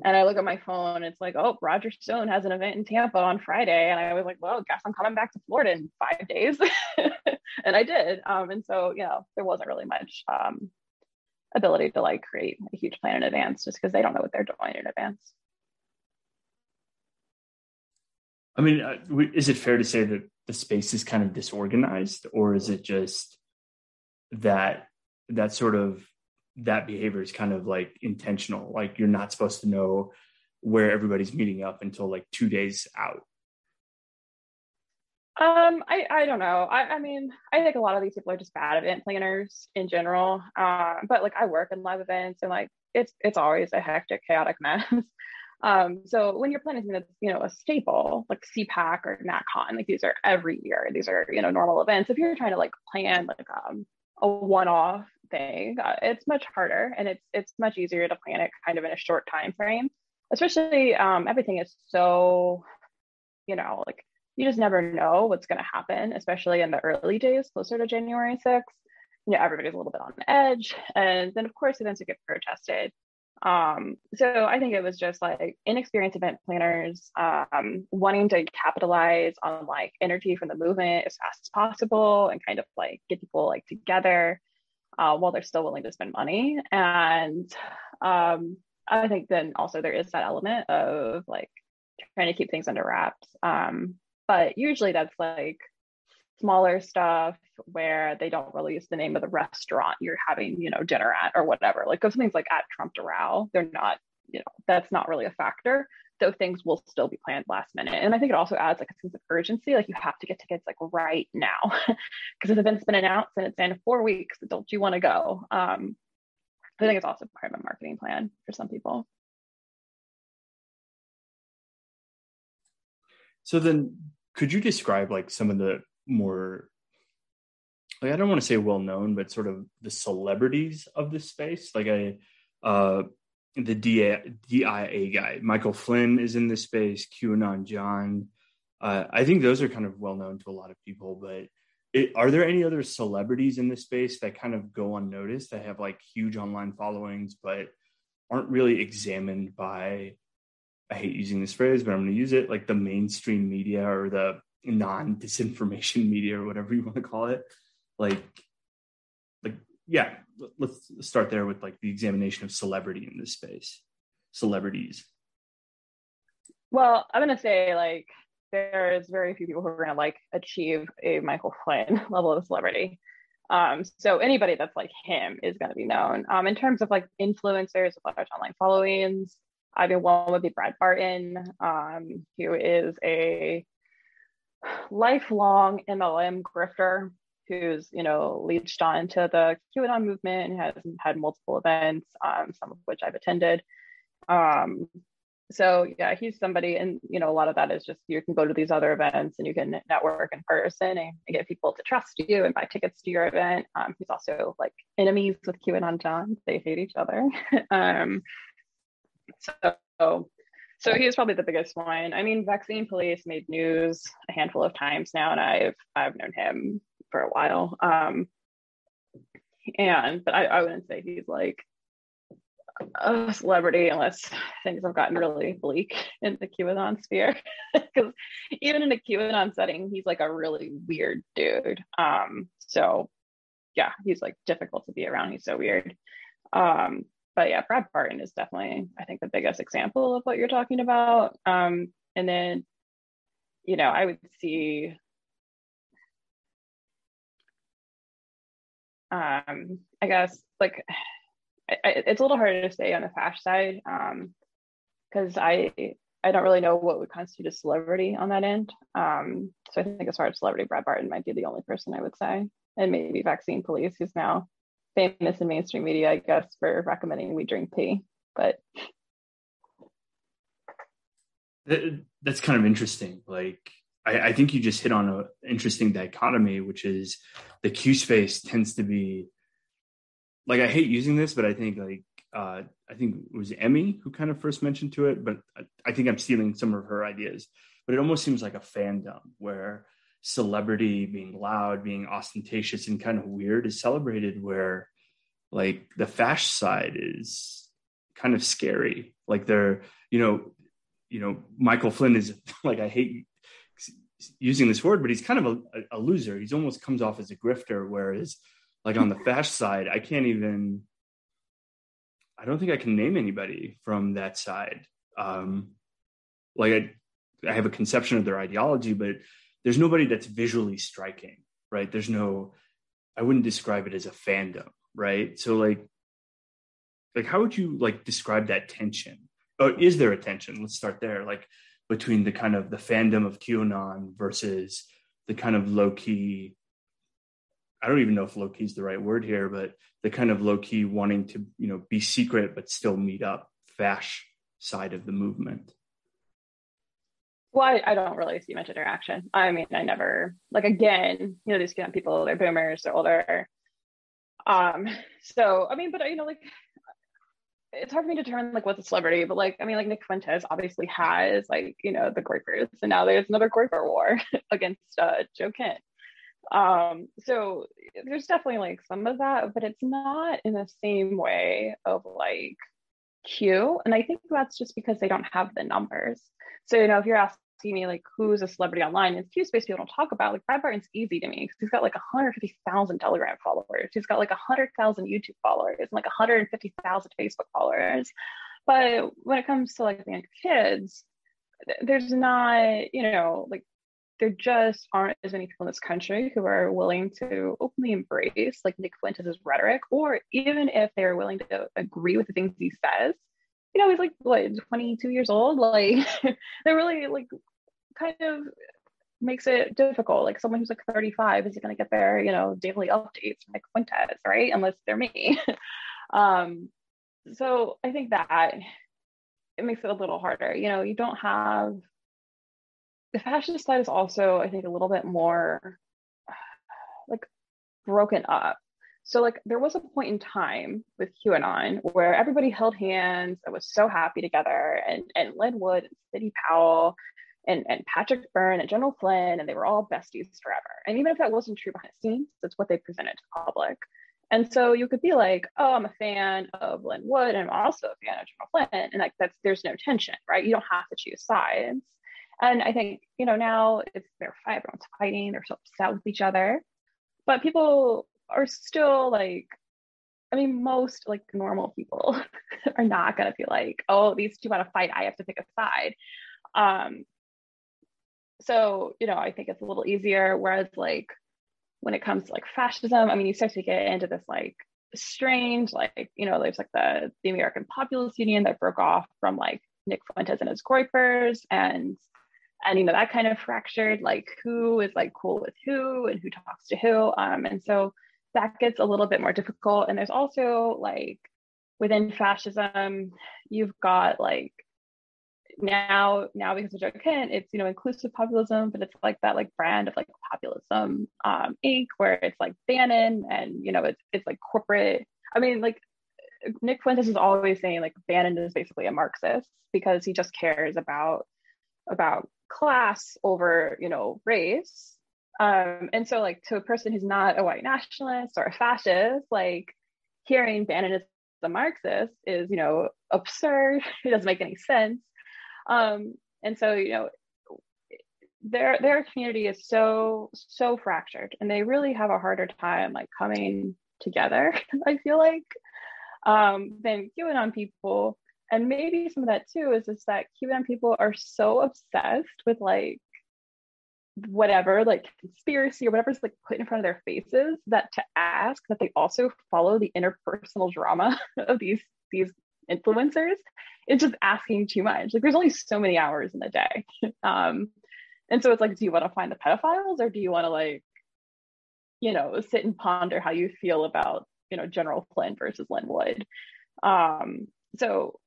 S2: and I look at my phone. It's like, "Oh, Roger Stone has an event in Tampa on Friday," and I was like, "Well, guess I'm coming back to Florida in five days," and I did. Um, and so, you know, there wasn't really much um, ability to like create a huge plan in advance just because they don't know what they're doing in advance.
S1: I mean, uh, is it fair to say that the space is kind of disorganized, or is it just that that sort of that behavior is kind of like intentional? Like you're not supposed to know where everybody's meeting up until like two days out.
S2: Um, I, I don't know. I, I mean, I think a lot of these people are just bad event planners in general. Uh, but like I work in live events and like it's it's always a hectic, chaotic mess. um, so when you're planning something that's you know a staple like CPAC or NatCon, like these are every year. These are you know normal events. If you're trying to like plan like um, a one-off thing, uh, it's much harder and it's it's much easier to plan it kind of in a short time frame. Especially um, everything is so you know like you just never know what's going to happen, especially in the early days closer to January 6th. You know, everybody's a little bit on edge. And then, of course, events would get protested. Um, so I think it was just like inexperienced event planners um, wanting to capitalize on like energy from the movement as fast as possible and kind of like get people like together uh, while they're still willing to spend money. And um, I think then also there is that element of like trying to keep things under wraps. Um, but usually that's like smaller stuff where they don't release the name of the restaurant you're having, you know, dinner at or whatever. Like if something's like at Trump Doral, they're not, you know, that's not really a factor. So things will still be planned last minute. And I think it also adds like a sense of urgency. Like you have to get tickets like right now. Because if the event's been announced and it's in four weeks, don't you want to go? Um, I think it's also part of a marketing plan for some people.
S1: So then could you describe like some of the more like I don't want to say well known, but sort of the celebrities of this space? Like I uh the DIA, DIA guy, Michael Flynn is in this space, QAnon John. Uh, I think those are kind of well known to a lot of people, but it, are there any other celebrities in this space that kind of go unnoticed that have like huge online followings, but aren't really examined by I hate using this phrase, but I'm going to use it like the mainstream media or the non disinformation media or whatever you want to call it. Like, yeah, let's start there with like the examination of celebrity in this space, celebrities.
S2: Well, I'm to say like there's very few people who are to like achieve a Michael Flynn level of celebrity. Um, so anybody that's like him is to be known. Um, in terms of like influencers with large online followings, I mean, one would be Brad Barton, um, who is a lifelong MLM grifter who's, you know, leached on to the QAnon movement and has had multiple events, um, some of which I've attended. Um, so yeah, he's somebody, and you know, a lot of that is just you can go to these other events and you can network in person and, get people to trust you and buy tickets to your event. Um, he's also like enemies with QAnon John; they hate each other. um, so, so he's probably the biggest one. I mean, vaccine police made news a handful of times now, and I've I've known him for a while. Um, and but I, I wouldn't say he's like a celebrity unless things have gotten really bleak in the QAnon sphere. Because even in a QAnon setting, he's like a really weird dude. Um, so yeah, he's like difficult to be around. He's so weird. Um, but yeah, Brad Barton is definitely, I think, the biggest example of what you're talking about. Um, and then, you know, I would see um, I guess like I, it's a little harder to say on the fash side because um, I I don't really know what would constitute a celebrity on that end. Um, so I think as far as celebrity, Brad Barton might be the only person I would say, and maybe Vaccine Police, who's now famous in mainstream media, I guess, for recommending we drink tea. But
S1: that's kind of interesting. Like I, I think you just hit on an interesting dichotomy, which is the Q space tends to be like I hate using this, but I think like uh, I think it was Emmy who kind of first mentioned to it, but I, I think I'm stealing some of her ideas. But it almost seems like a fandom where celebrity being loud, being ostentatious, and kind of weird is celebrated, where like the fash side is kind of scary. Like they're, you know, you know, Michael Flynn is like I hate using this word, but he's kind of a, a loser. He's almost comes off as a grifter, whereas like on the fash side, I can't even. I don't think I can name anybody from that side. Um, like I, I have a conception of their ideology, but there's nobody that's visually striking, right? There's no. I wouldn't describe it as a fandom, right? So like, like how would you like describe that tension? Or is there a tension? Let's start there. Like, between the kind of the fandom of QAnon versus the kind of low key. I don't even know if low key is the right word here, but the kind of low key wanting to you know be secret but still meet up fash side of the movement.
S2: Well, I, I, don't really see much interaction. I mean, I never like again, you know, these young people, they're boomers, they're older. Um, so I mean, but you know, like it's hard for me to determine like what's a celebrity, but like I mean, like Nick Fuentes obviously has like you know the Groypers, and now there's another Groyper war against uh, Joe Kent. Um, so there's definitely like some of that, but it's not in the same way of like Q, and I think that's just because they don't have the numbers. So you know, if you're asking see me like who's a celebrity online in Q space people don't talk about. Like Brad Barton's easy to me because he's got like 150,000 Telegram followers. He's got like 100,000 YouTube followers and like 150,000 Facebook followers. But when it comes to like the younger kids, there's not, you know, like there just aren't as many people in this country who are willing to openly embrace like Nick Fuentes' rhetoric, or even if they're willing to agree with the things he says, you know, he's like what 22 years old. Like they're really like kind of makes it difficult. Like someone who's like 35 is going to get their, you know, daily updates from like Fuentes, right? Unless they're me. um, so I think that it makes it a little harder. You know, you don't have the fashion side is also, I think, a little bit more like broken up. So like there was a point in time with QAnon where everybody held hands and was so happy together and and Lin Wood and Sidney Powell and, and Patrick Byrne and General Flynn and they were all besties forever. And even if that wasn't true behind the scenes, that's what they presented to the public. And so you could be like, oh, I'm a fan of Lin Wood and I'm also a fan of General Flynn. And like that's there's no tension, right? You don't have to choose sides. And I think, you know, now it's fight, everyone's fighting, they're so upset with each other. But people are still like I mean, most like normal people are not going to feel like, oh, these two want to fight. I have to pick a side. Um, so, you know, I think it's a little easier. Whereas, like, when it comes to like fascism, I mean, you start to get into this like strange, like, you know, there's like the, the American Populist Union that broke off from like Nick Fuentes and his Groypers. And and you know that kind of fractured like who is like cool with who and who talks to who um and so that gets a little bit more difficult. And there's also like within fascism, you've got like now now because of Joe Kent, it's you know inclusive populism, but it's like that like brand of like populism um Inc. where it's like Bannon and you know it's it's like corporate. I mean like Nick Fuentes is always saying like Bannon is basically a Marxist because he just cares about about class over you know race um, and so, like, to a person who's not a white nationalist or a fascist, like, hearing Bannon is the Marxists is, you know, absurd. It doesn't make any sense. Um, and so, you know, their their community is so so fractured, and they really have a harder time like coming together. I feel like um, than QAnon people, and maybe some of that too is just that QAnon people are so obsessed with like whatever like conspiracy or whatever's like put in front of their faces that to ask that they also follow the interpersonal drama of these these influencers it's just asking too much. Like there's only so many hours in the day. Um and so it's like do you want to find the pedophiles or do you want to like you know sit and ponder how you feel about you know general flynn versus lin wood? Um so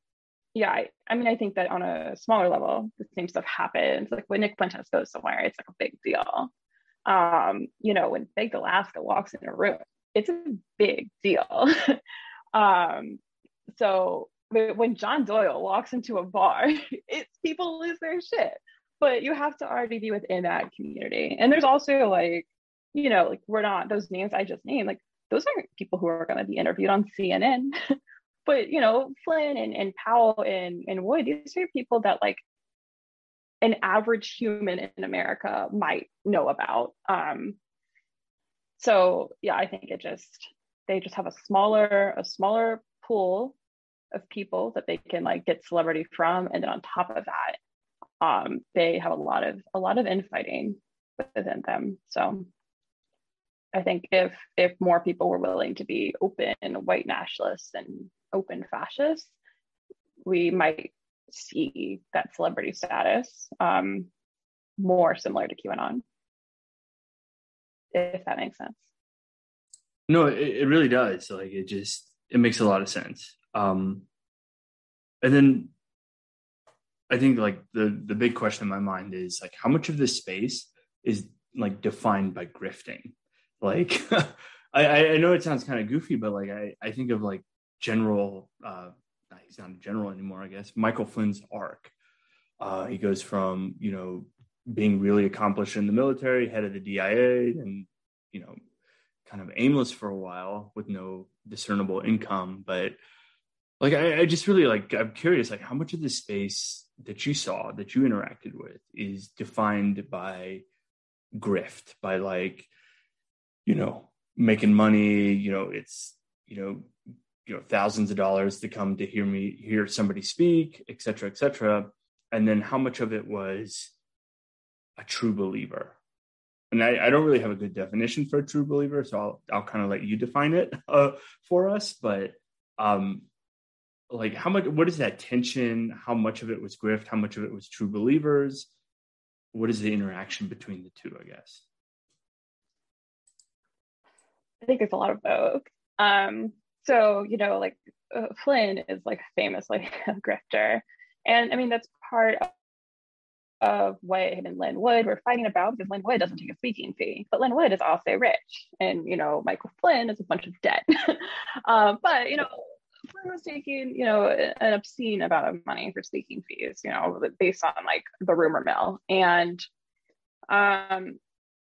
S2: yeah, I, I, mean, I think that on a smaller level, the same stuff happens. Like when Nick Fuentes goes somewhere, it's like a big deal. Um, you know, when Baked Alaska walks in a room, it's a big deal. um, so when John Doyle walks into a bar, it's people lose their shit. But you have to already be within that community. And there's also like, you know, like we're not those names I just named, like those aren't people who are going to be interviewed on CNN but you know flynn and, and powell and, and wood these are people that like an average human in america might know about. Um so yeah i think it just they just have a smaller a smaller pool of people that they can like get celebrity from and then on top of that um they have a lot of a lot of infighting within them. So i think if if more people were willing to be open white nationalists and open fascists, we might see that celebrity status um, more similar to QAnon, if that makes sense.
S1: No, it, it really does. Like it just it makes a lot of sense. Um, and then I think like the the big question in my mind is like how much of this space is like defined by grifting? Like I, I know it sounds kind of goofy, but like I, I think of like general uh, he's not a general anymore i guess michael flynn's arc. Uh, he goes from you know being really accomplished in the military head of the dia and you know kind of aimless for a while with no discernible income. But like I, I just really like i'm curious like how much of the space that you saw that you interacted with is defined by grift by like you know making money you know it's you know you know thousands of dollars to come to hear me hear somebody speak et cetera et cetera. And then how much of it was a true believer? And I, I don't really have a good definition for a true believer so i'll, I'll kind of let you define it uh, for us but um like how much what is that tension? How much of it was grift? How much of it was true believers? What is the interaction between the two i guess?
S2: I think it's a lot of both. Um so you know like uh, flynn is like famously a grifter. And i mean that's part of, of what him and lin wood were fighting about because lin wood doesn't take a speaking fee. But lin wood is also rich. And you know michael flynn is a bunch of debt. Um, but you know flynn was taking you know an obscene amount of money for speaking fees you know based on like the rumor mill. And um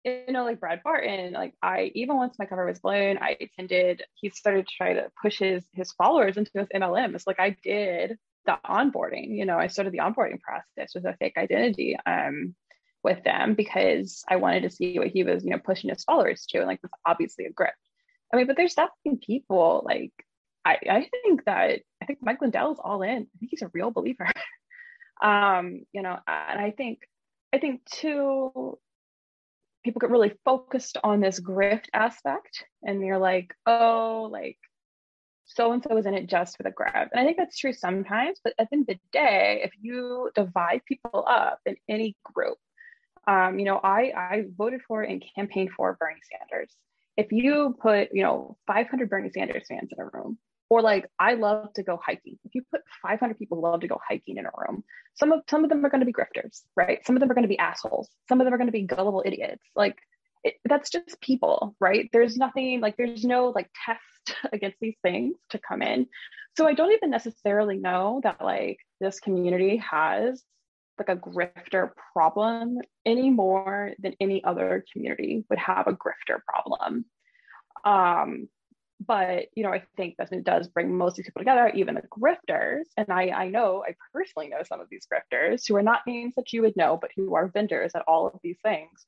S2: you know, like Brad Barton, like I even once my cover was blown, I attended, he started to try to push his his followers into his MLMs. Like I did the onboarding, you know, I started the onboarding process with a fake identity um with them because I wanted to see what he was, you know, pushing his followers to. And like was obviously a grip. I mean, but there's definitely people like I, I think that I think Mike Lindell's all in. I think he's a real believer. um, you know, and I think I think too people get really focused on this grift aspect and you're like, oh, like so and so is in it just for the grab. And I think that's true sometimes, but at the end of the day, if you divide people up in any group, um, you know, I I voted for and campaigned for Bernie Sanders. If you put, you know, 500 Bernie Sanders fans in a room, or like I love to go hiking. If you put 500 people who love to go hiking in a room, some of some of them are going to be grifters, right? Some of them are going to be assholes. Some of them are going to be gullible idiots. Like it, that's just people, right? There's nothing like there's no like test against these things to come in. So I don't even necessarily know that like this community has like a grifter problem any more than any other community would have a grifter problem. Um, but you know, I think that it does bring most of these people together, even the grifters. And I, I know, I personally know some of these grifters who are not names that you would know, but who are vendors at all of these things.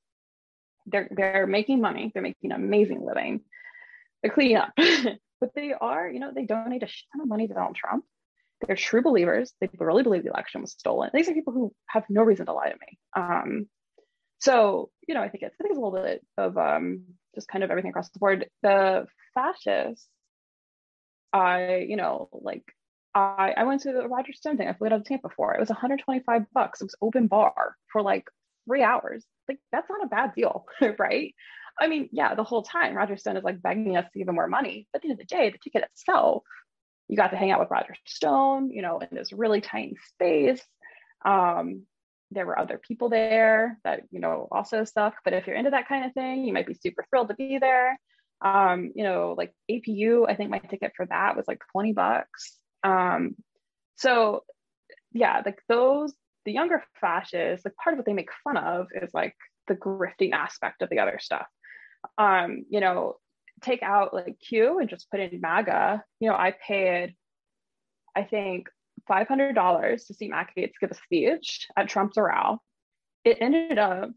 S2: They're they're making money. They're making an amazing living. They're cleaning up, but they are, you know, they donate a ton of money to Donald Trump. They're true believers. They really believe the election was stolen. These are people who have no reason to lie to me. Um, so, you know, I think it's I think it's a little bit of um, just kind of everything across the board. The fascists, I, you know, like I, I went to the Roger Stone thing. I flew out of Tampa for it. was 125 bucks. It was open bar for like three hours. Like that's not a bad deal, right? I mean, yeah, the whole time Roger Stone is like begging us to give him more money. But at the end of the day, the ticket itself, you got to hang out with Roger Stone, you know, in this really tiny space. Um, there were other people there that you know also suck but if you're into that kind of thing you might be super thrilled to be there. Um you know like apu i think my ticket for that was like 20 bucks. Um so yeah like those the younger fascists like part of what they make fun of is like the grifting aspect of the other stuff. Um you know take out like q and just put in maga. You know i paid i think $500 to see Matt Gaetz give a speech at Trump's Doral. It ended up,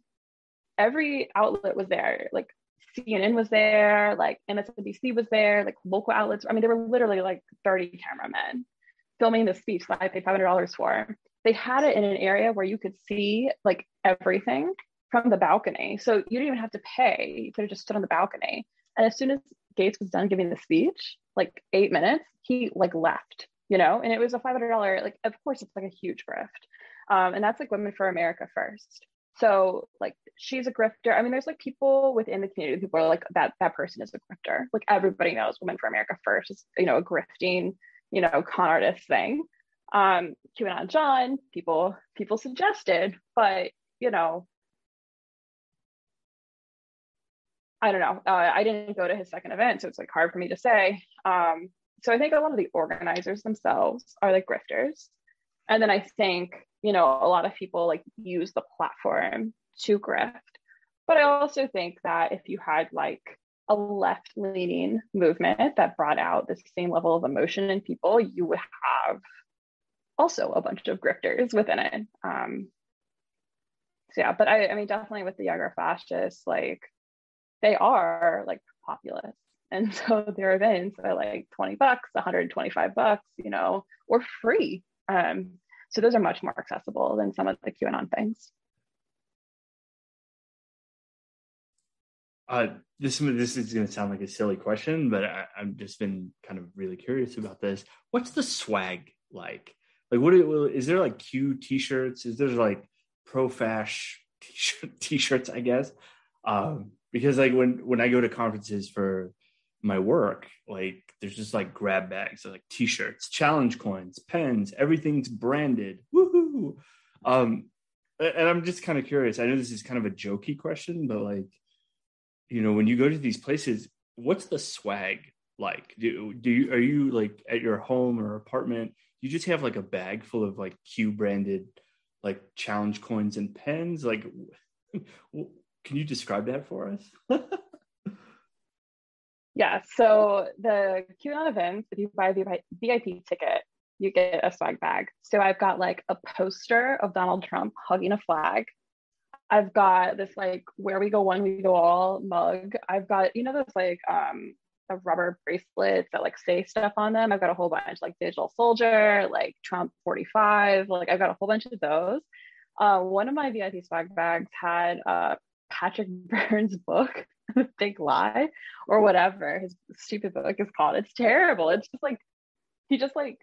S2: every outlet was there. Like CNN was there, like MSNBC was there, like local outlets. I mean, there were literally like 30 cameramen filming the speech that I paid $500 for. They had it in an area where you could see like everything from the balcony. So you didn't even have to pay. You could have just stood on the balcony. And as soon as Gaetz was done giving the speech, like eight minutes, he like left you know, and it was a $500, like, of course, it's like a huge grift. Um, and that's like Women for America First. So, like, she's a grifter. I mean, there's like people within the community, people are like, that, that person is a grifter. Like, everybody knows Women for America First is, you know, a grifting, you know, con artist thing. Um, QAnon John, people, people suggested, but, you know, I don't know. Uh, I didn't go to his second event, so it's like hard for me to say. Um, so I think a lot of the organizers themselves are like grifters. And then I think, you know, a lot of people like use the platform to grift. But I also think that if you had like a left leaning movement that brought out the same level of emotion in people, you would have also a bunch of grifters within it. Um, so yeah, but I, I mean, definitely with the younger fascists, like they are like populist and so their events are like 20 bucks, 125 bucks, you know, or free. Um, so those are much more accessible than some of the QAnon things.
S1: Uh, this this is going to sound like a silly question, but I, have just been kind of really curious about this. What's the swag like? Like, what is there like Q t-shirts? Is there like pro fash t-shirts? I guess um, because like when when I go to conferences for my work like there's just like grab bags like t-shirts challenge coins pens everything's branded. Woohoo! Um and i'm just kind of curious i know this is kind of a jokey question but like you know when you go to these places what's the swag like? Do, do you are you like at your home or apartment you just have like a bag full of like q branded like challenge coins and pens? Like can you describe that for us
S2: Yeah, so the QAnon events, if you buy the VIP ticket, you get a swag bag. So I've got like a poster of Donald Trump hugging a flag. I've got this like where we go one, we go all mug. I've got, you know, those like um the rubber bracelets that like say stuff on them. I've got a whole bunch like digital soldier, like Trump 45, like I've got a whole bunch of those. Uh, one of my VIP swag bags had uh, Patrick Byrne's book big lie or whatever his stupid book is called. It's terrible. It's just like he just like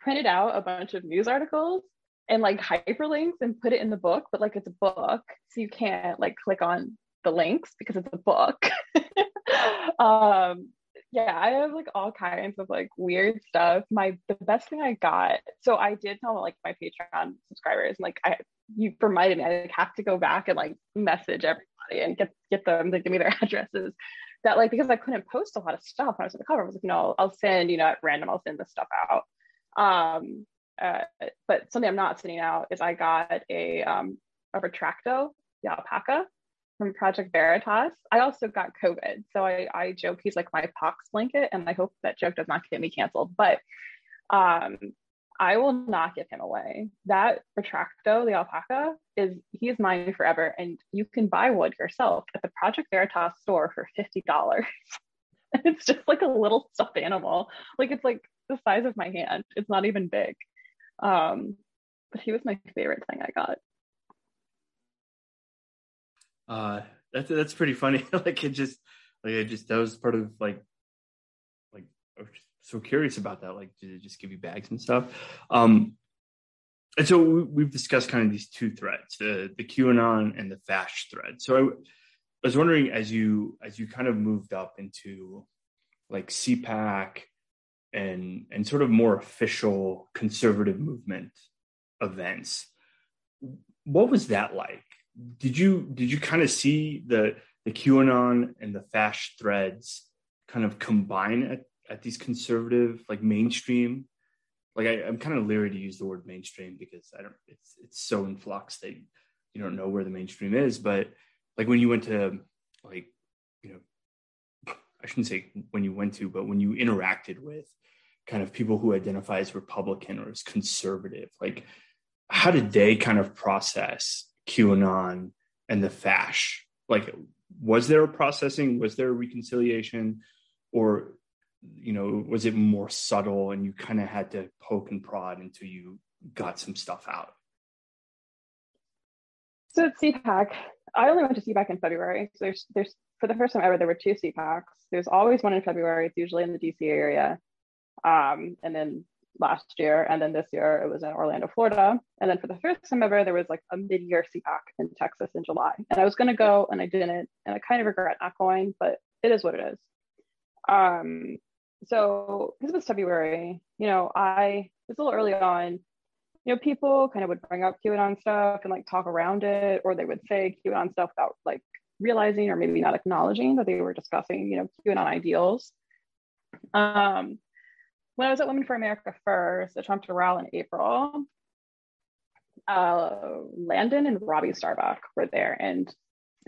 S2: printed out a bunch of news articles and like hyperlinks and put it in the book, but like it's a book, so you can't like click on the links because it's a book. um yeah, I have like all kinds of like weird stuff. My the best thing I got, so I did tell like my Patreon subscribers, like I you reminded me, I like, have to go back and like message every and get get them to give me their addresses. That like because I couldn't post a lot of stuff when I was on the cover, I was like, no, I'll send, you know, at random, I'll send this stuff out. Um, uh, but something I'm not sending out is I got a um a retracto, the alpaca from Project Veritas. I also got COVID. So I, I joke he's like my pox blanket, and I hope that joke does not get me canceled. But um, I will not give him away. That Retracto, the alpaca, is he's mine forever. And you can buy one yourself at the Project Veritas store for $50. it's just like a little stuffed animal. Like it's like the size of my hand. It's not even big. Um, but he was my favorite thing I got.
S1: Uh, that's that's pretty funny. like it just like it just that was part of like like so curious about that. Like, did they just give you bags and stuff? Um, and so we, have discussed kind of these two threads, the the QAnon and the Fash thread. So I, I was wondering as you as you kind of moved up into like CPAC and and sort of more official conservative movement events, what was that like? did you did you kind of see the the QAnon and the Fash threads kind of combine at, at these conservative like mainstream? Like I, am kind of leery to use the word mainstream because I don't it's it's so in flux that you don't know where the mainstream is. But like when you went to like you know I shouldn't say when you went to, but when you interacted with kind of people who identify as Republican or as conservative, like how did they kind of process QAnon and the Fash? Like, was there a processing? Was there a reconciliation? Or, you know, was it more subtle and you kind of had to poke and prod until you got some stuff out?
S2: So at CPAC, I only went to CPAC in February. So there's, there's for the first time ever, there were two CPACs. There's always one in February. It's usually in the DC area. Um, and then last year, and then this year it was in Orlando, Florida. And then for the first time ever, there was like a mid-year CPAC in Texas in July. And I was going to go, and I didn't, and I kind of regret not going, but it is what it is. Um, so because it was February, you know, I was a little early on. You know, people kind of would bring up QAnon stuff and like talk around it, or they would say QAnon stuff without like realizing or maybe not acknowledging that they were discussing, you know, QAnon ideals. Um, when I was at Women for America first, the Trump rally in April, uh, Landon and Robbie Starbuck were there. And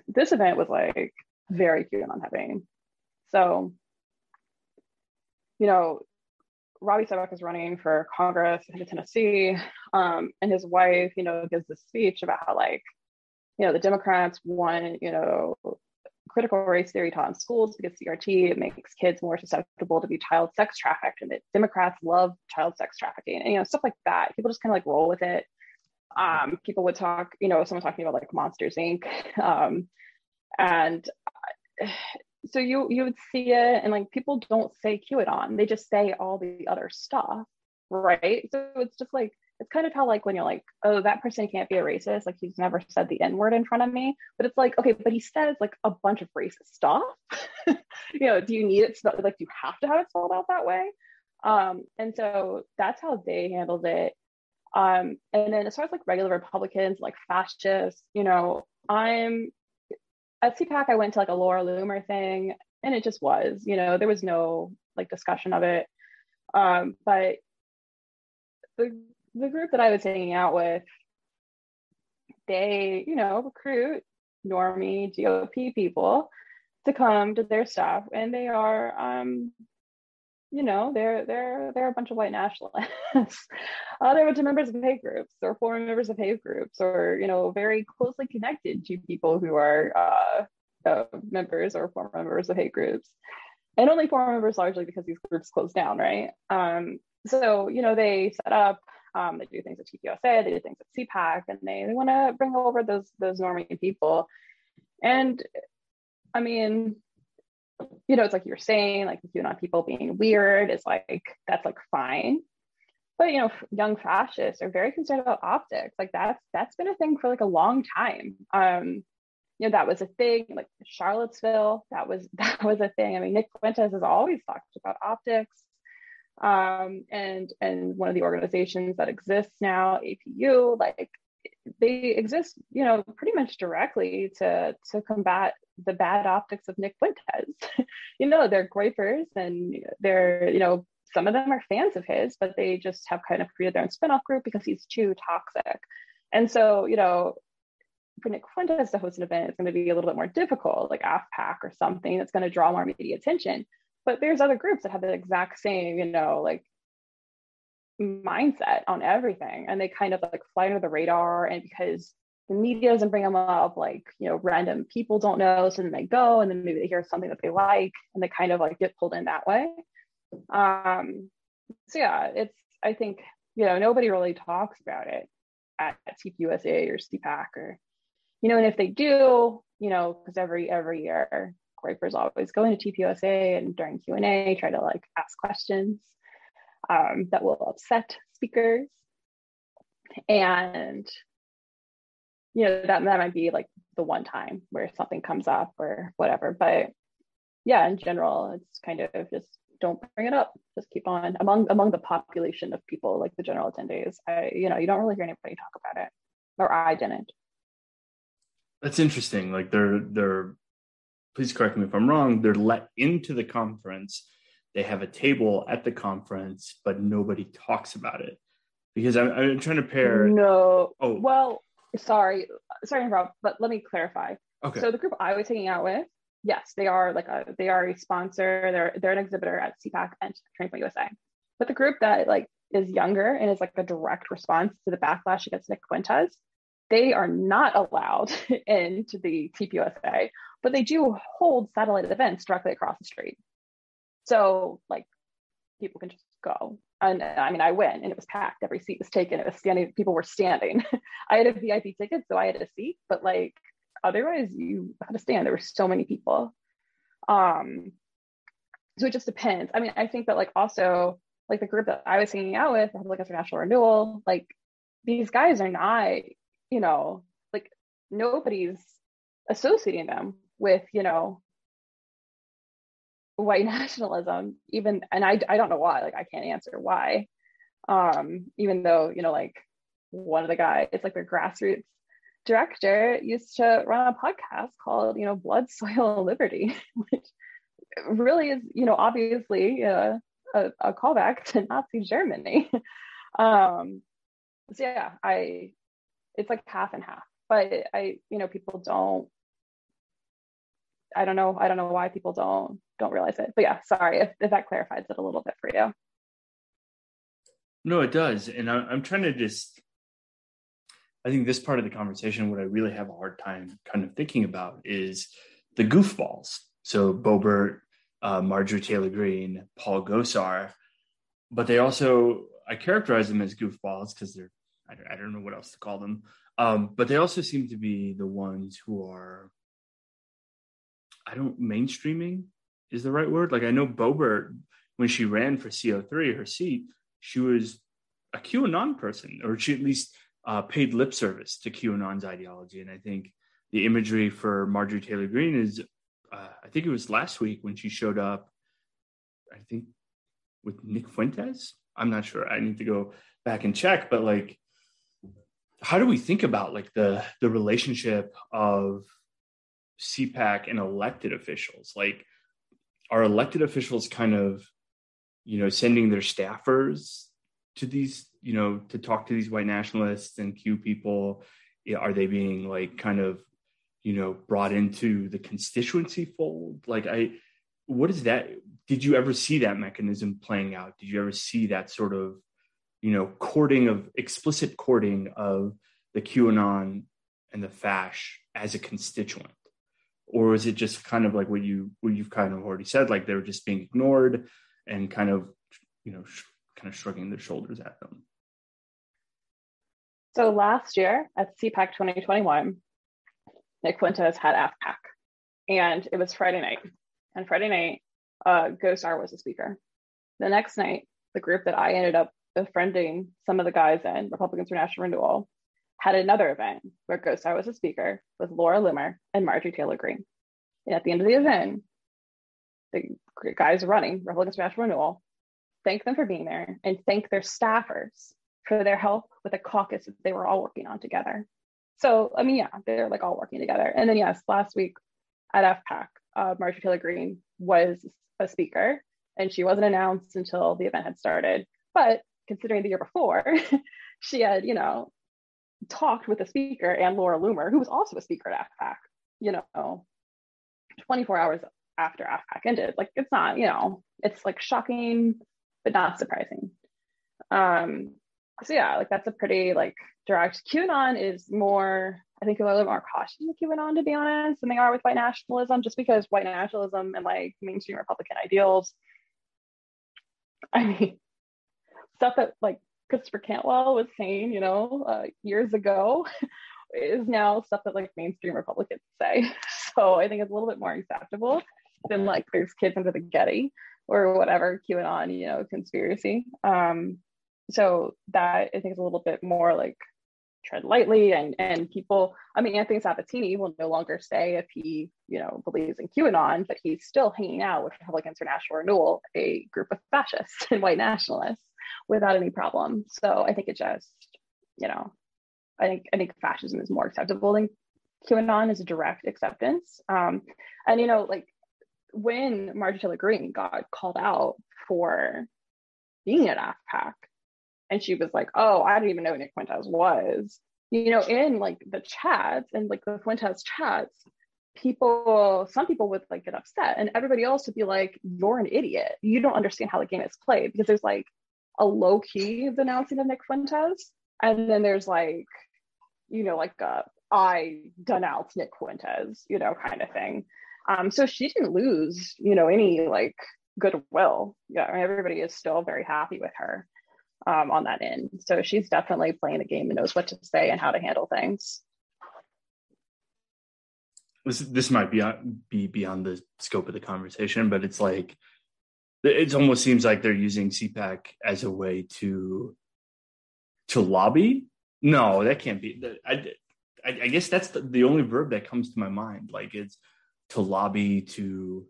S2: this event was like very QAnon heavy. So, you know, Robbie Starbuck is running for Congress in Tennessee, um, and his wife, you know, gives this speech about how like, you know, the Democrats want, you know, critical race theory taught in schools because CRT it makes kids more susceptible to be child sex trafficked, and that Democrats love child sex trafficking, and you know stuff like that. People just kind of like roll with it. Um, people would talk, you know, someone talking about like Monsters Inc. Um, and uh, so you you would see it, and like people don't say QAnon, they just say all the other stuff, right? So it's just like it's kind of how like when you're like, oh, that person can't be a racist, like he's never said the N word in front of me. But it's like, okay, but he says like a bunch of racist stuff. you know, do you need it spelled like do you have to have it spelled out that way? Um, and so that's how they handled it. Um, and then as far as like regular Republicans, like fascists, you know, I'm at CPAC, I went to like a Laura Loomer thing, and it just was, you know, there was no like discussion of it. Um, but the the group that I was hanging out with, they, you know, recruit normie GOP people to come to their stuff, and they are, um, you know, they're they're they're a bunch of white nationalists. uh, they're bunch of members of hate groups, or former members of hate groups, or you know, very closely connected to people who are uh, uh, members or former members of hate groups, and only former members largely because these groups closed down, right? Um, so you know, they set up um, they do things at TPUSA, they do things at CPAC, and they, they want to bring over those those normie people. And I mean, you know, it's like you're saying, like you know, people being weird is like that's like fine. But you know, young fascists are very concerned about optics. Like that's that's been a thing for like a long time. Um, you know, that was a thing. Like Charlottesville, that was that was a thing. I mean, Nick Fuentes has always talked about optics um, and and one of the organizations that exists now, APU, like they exist, you know, pretty much directly to to combat the bad optics of Nick Fuentes. you know, they're Groypers and they're, you know, some of them are fans of his, but they just have kind of created their own spinoff group because he's too toxic. And so, you know, for Nick Fuentes to host an event, it's going to be a little bit more difficult, like AFPAC or something that's going to draw more media attention. But there's other groups that have the exact same, you know, like mindset on everything, and they kind of like fly under the radar. And because the media doesn't bring them up, like you know, random people don't know, so then they go, and then maybe they hear something that they like, and they kind of like get pulled in that way. Um, so yeah, it's I think you know nobody really talks about it at TPUSA or CPAC or you know, and if they do, you know, because every every year Groyper's always go into TPUSA and during Q and A try to like ask questions um, that will upset speakers, and you know that that might be like the one time where something comes up or whatever. But yeah, in general, it's kind of just don't bring it up. Just keep on among among the population of people, like the general attendees. I, you know, you don't really hear anybody talk about it, or I didn't.
S1: That's interesting. Like they're they're. Please correct me if I'm wrong. They're let into the conference. They have a table at the conference, but nobody talks about it because I'm, I'm trying to pair.
S2: No. Oh. Well, sorry, sorry, Rob, but let me clarify.
S1: Okay.
S2: So the group I was hanging out with, yes, they are like a they are a sponsor. They're they're an exhibitor at CPAC and Turning Point USA. But the group that like is younger and is like a direct response to the backlash against Nick Fuentes, they are not allowed into the TPUSA, but they do hold satellite events directly across the street. So like people can just go. And I mean, I went and it was packed. Every seat was taken. It was standing. People were standing. I had a VIP ticket, so I had a seat. But like otherwise you had to stand there were so many people um so it just depends i mean i think that like also like the group that i was hanging out with like international renewal like these guys are not you know like nobody's associating them with you know white nationalism even and i i don't know why like i can't answer why um even though you know like one of the guys it's like their grassroots director used to run a podcast called, you know, Blood, Soil, Liberty, which really is, you know, obviously a, a, a callback to Nazi Germany. um, so yeah, I, it's like half and half, but I, you know, people don't, I don't know, I don't know why people don't, don't realize it, but yeah, sorry if, if that clarifies it a little bit for you.
S1: No, it does. And I, I'm trying to just I think this part of the conversation, what I really have a hard time kind of thinking about is the goofballs. So Boebert, uh, Marjorie Taylor Greene, Paul Gosar, but they also I characterize them as goofballs because they're I don't, I don't, know what else to call them, um, but they also seem to be the ones who are I don't mainstreaming is the right word. Like I know Boebert when she ran for CO3, her seat, she was a QAnon person, or she at least uh, paid lip service to QAnon's ideology. And I think the imagery for Marjorie Taylor Greene is, uh, I think it was last week when she showed up, I think with Nick Fuentes. I'm not sure. I need to go back and check, but like, how do we think about like the the relationship of CPAC and elected officials? Like, are elected officials kind of, you know, sending their staffers to these you know to talk to these white nationalists and Q people? Are they being like kind of you know brought into the constituency fold? Like I, what is that? Did you ever see that mechanism playing out? Did you ever see that sort of you know courting of explicit courting of the QAnon and the FASH as a constituent? Or is it just kind of like what you what you've kind of already said, like they're just being ignored and kind of you know sh- kind of shrugging their shoulders at them?
S2: So last year at CPAC 2021, Nick Fuentes had AFPAC, and it was Friday night. And Friday night, uh, Gosar was a speaker. The next night, the group that I ended up befriending some of the guys in Republicans for National Renewal had another event where Gosar was a speaker with Laura Loomer and Marjorie Taylor Greene. And at the end of the event, the guys running Republicans for National Renewal thanked them for being there and thanked their staffers for their help with a caucus that they were all working on together. So, I mean, yeah, they're like all working together. And then, yes, last week at AFPAC, uh, Marjorie Taylor Greene was a speaker and she wasn't announced until the event had started. But considering the year before, she had, you know, talked with the speaker and Laura Loomer, who was also a speaker at AFPAC, you know, 24 hours after AFPAC ended. Like it's not, you know, it's like shocking, but not surprising. Um, so yeah, like that's a pretty like direct. QAnon is more, I think, a little more cautious with QAnon to be honest, than they are with white nationalism, just because white nationalism and like mainstream Republican ideals. I mean, stuff that like Christopher Cantwell was saying, you know, uh, years ago, is now stuff that like mainstream Republicans say. So I think it's a little bit more acceptable than like there's kids under the Getty or whatever QAnon, you know, conspiracy. Um, so that I think is a little bit more like tread lightly and and people i mean anthony sabatini will no longer say if he you know believes in qanon but he's still hanging out with republicans for national renewal a group of fascists and white nationalists without any problem so i think it just you know i think i think fascism is more acceptable than qanon is a direct acceptance um and you know like when marjorie taylor greene got called out for being at afpac and she was like, "Oh, I didn't even know Nick Fuentes was." You know, in like the chats and like the Fuentes chats, people, some people would like get upset, and everybody else would be like, "You're an idiot. You don't understand how the game is played." Because there's like a low key denouncing of Nick Fuentes, and then there's like, you know, like a I denounce Nick Fuentes, you know, kind of thing. Um, so she didn't lose, you know, any like goodwill. Yeah, everybody is still very happy with her um, on that end. So she's definitely playing the game and knows what to say and how to handle things.
S1: This this might be be beyond the scope of the conversation, but it's like it almost seems like they're using CPAC as a way to to lobby. No, that can't be. I I, guess that's the, the only verb that comes to my mind. Like it's to lobby to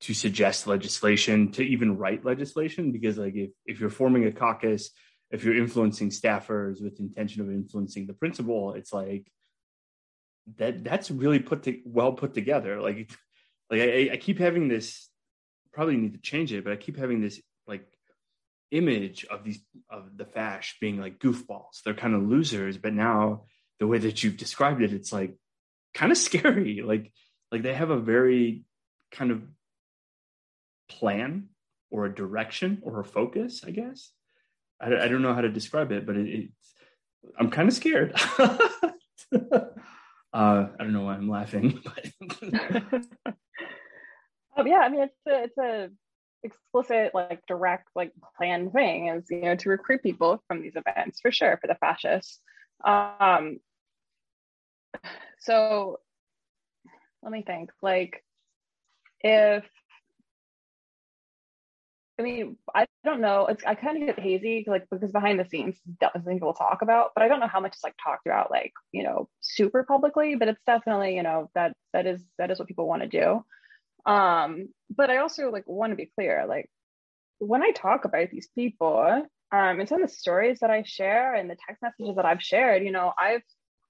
S1: to suggest legislation, to even write legislation, because like if, if you're forming a caucus, if you're influencing staffers with intention of influencing the principal, it's like that that's really put to, well put together. Like like I, I keep having this probably need to change it, but I keep having this like image of these of the fash being like goofballs. They're kind of losers, but now the way that you've described it, it's like kind of scary. Like like they have a very kind of plan or a direction or a focus, I guess. I, I don't know how to describe it, but it, it's, I'm kind of scared. uh, I don't know why I'm laughing, but.
S2: um, yeah, I mean, it's a, it's a explicit, like direct, like planned thing is, you know, to recruit people from these events for sure for the fascists. Um, so let me think, like, if I mean, I don't know. It's I kind of get hazy, like because behind the scenes, definitely we'll talk about, but I don't know how much is like talked about, like you know, super publicly. But it's definitely you know that that is that is what people want to do. Um, but I also like want to be clear, like when I talk about these people, um, and some of the stories that I share and the text messages that I've shared, you know, I've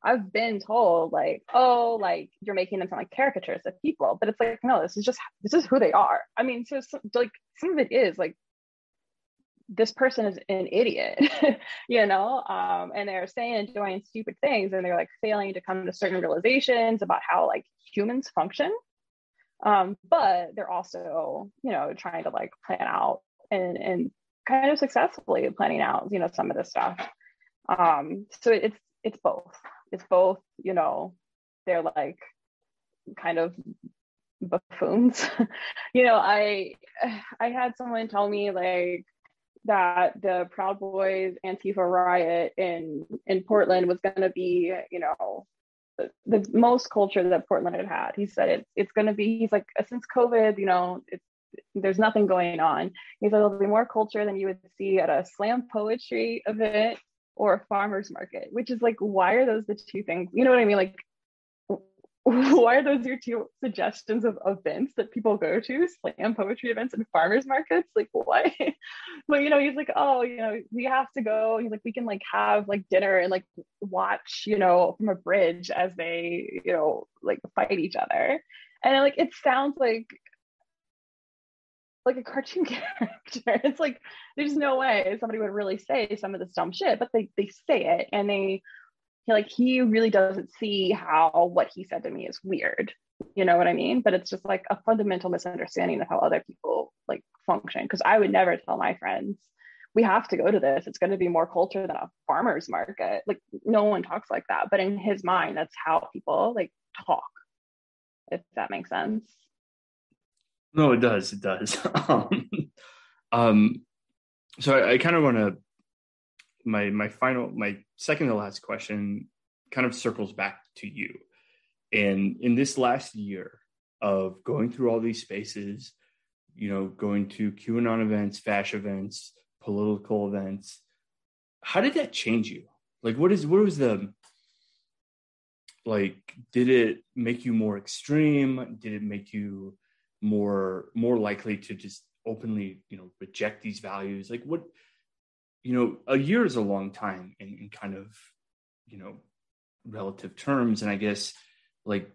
S2: I've been told like, oh, like you're making them sound like caricatures of people, but it's like, no, this is just this is who they are. I mean, so, so like some of it is like this person is an idiot, you know, um, and they're saying and doing stupid things, and they're like failing to come to certain realizations about how like humans function. Um, but they're also, you know, trying to like plan out and and kind of successfully planning out, you know, some of this stuff. Um, so it's it's both it's both you know they're like kind of buffoons you know i i had someone tell me like that the proud boys antifa riot in in portland was going to be you know the, most culture that portland had had he said it's it's going to be he's like uh, since covid you know there's nothing going on. He said there'll be more culture than you would see at a slam poetry event or a farmer's market, which is like, why are those the two things? You know what I mean? Like, why are those your two suggestions of events that people go to? Slam poetry events and farmers markets? Like why? But you know he's like oh you know we have to go. He's like we can like have like dinner and like watch you know from a bridge as they you know like fight each other. And like it sounds like like a cartoon character. It's like there's no way somebody would really say some of this dumb shit, but they they say it and they like he really doesn't see how what he said to me is weird. You know what I mean? But it's just like a fundamental misunderstanding of how other people like function. Because I would never tell my friends, we have to go to this. It's going to be more culture than a farmer's market. Like no one talks like that. But in his mind, that's how people like talk, if that makes sense.
S1: No, it does. It does. um, um, so I, I kind of want to my my final my second to last question kind of circles back to you. And in this last year of going through all these spaces, you know, going to QAnon events, fash events, political events, how did that change you? Like, what is what was the like? Did it make you more extreme? Did it make you more more likely to just openly, you know, reject these values? Like, what? You know, a year is a long time in, in kind of, you know, relative terms, and I guess like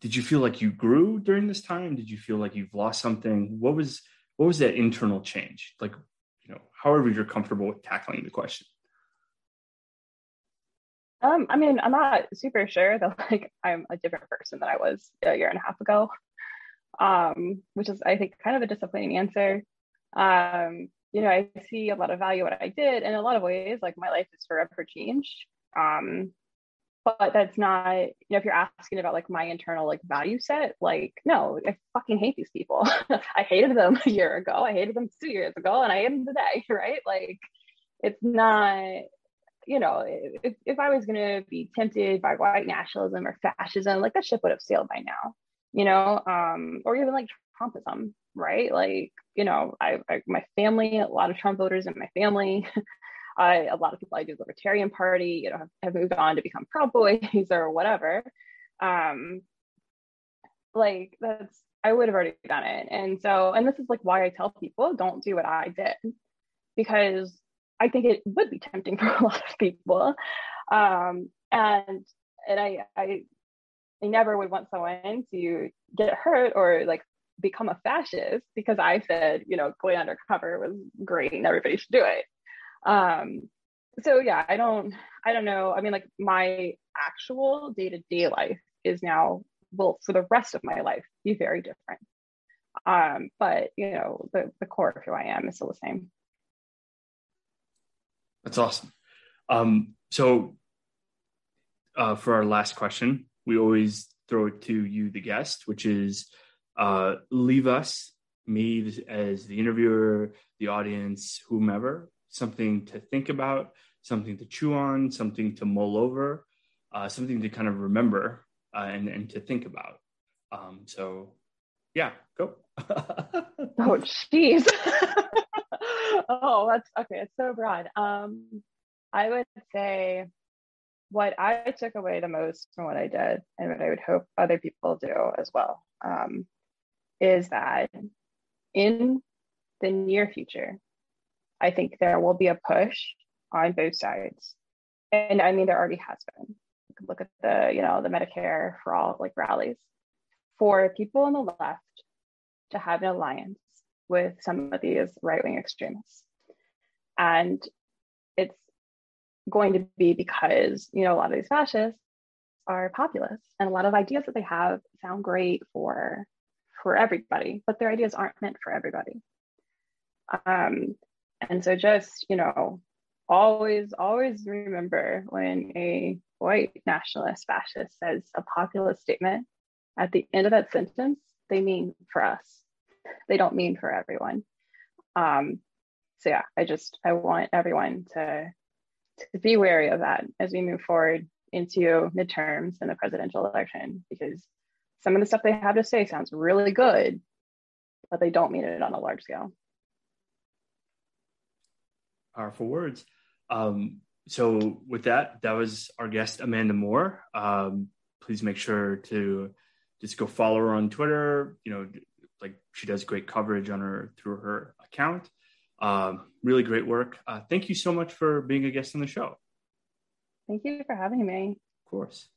S1: did you feel like you grew during this time? Did you feel like you've lost something? What was what was that internal change? Like you know however you're comfortable with tackling the question.
S2: Um i mean i'm not super sure that like i'm a different person than i was a year and a half ago. Um which is i think kind of a disappointing answer. Um you know i see a lot of value what i did in a lot of ways like my life is forever changed um but that's not you know if you're asking about like my internal like value set like no i fucking hate these people. I hated them a year ago. I hated them two years ago and i hate them today right? Like it's not you know if, if i was going to be tempted by white nationalism or fascism like that ship would have sailed by now you know? Um or even like trumpism right like you know I, I my family a lot of trump voters in my family I, a lot of people I do the Libertarian Party, you know, have, have moved on to become Proud Boys or whatever. Um, like that's I would have already done it. And so, and this is like why I tell people don't do what I did because I think it would be tempting for a lot of people. Um, and and I, I I never would want someone to get hurt or like become a fascist because I said, you know, going undercover was great and everybody should do it. Um so yeah i don't i don't know. I mean like my actual day-to-day life is now will for the rest of my life be very different. Um but you know the the core of who i am is still the same.
S1: That's awesome. Um so uh for our last question we always throw it to you the guest which is uh leave us me as the interviewer the audience whomever something to think about, something to chew on, something to mull over, uh, something to kind of remember uh, and, and to think about. Um, so, yeah, go.
S2: oh, jeez. oh, that's okay. It's so broad. Um, I would say what I took away the most from what I did, and what I would hope other people do as well, um, is that in the near future, I think there will be a push on both sides. And I mean, there already has been. Look at the, you know, the Medicare for all like rallies for people on the left to have an alliance with some of these right wing extremists. And it's going to be because, you know, a lot of these fascists are populist and a lot of ideas that they have sound great for for everybody, but their ideas aren't meant for everybody. Um, and so just, you know, always, always remember when a white nationalist fascist says a populist statement, at the end of that sentence, they mean for us. They don't mean for everyone. Um, so yeah, I just I want everyone to to be wary of that as we move forward into midterms and the presidential election because some of the stuff they have to say sounds really good, but they don't mean it on a large scale
S1: powerful words. Um, so with that, that was our guest Amanda Moore. Um, please make sure to just go follow her on Twitter. You know, like she does great coverage on her through her account. Um, really great work. Uh, thank you so much for being a guest on the show.
S2: Thank you for having me.
S1: Of course.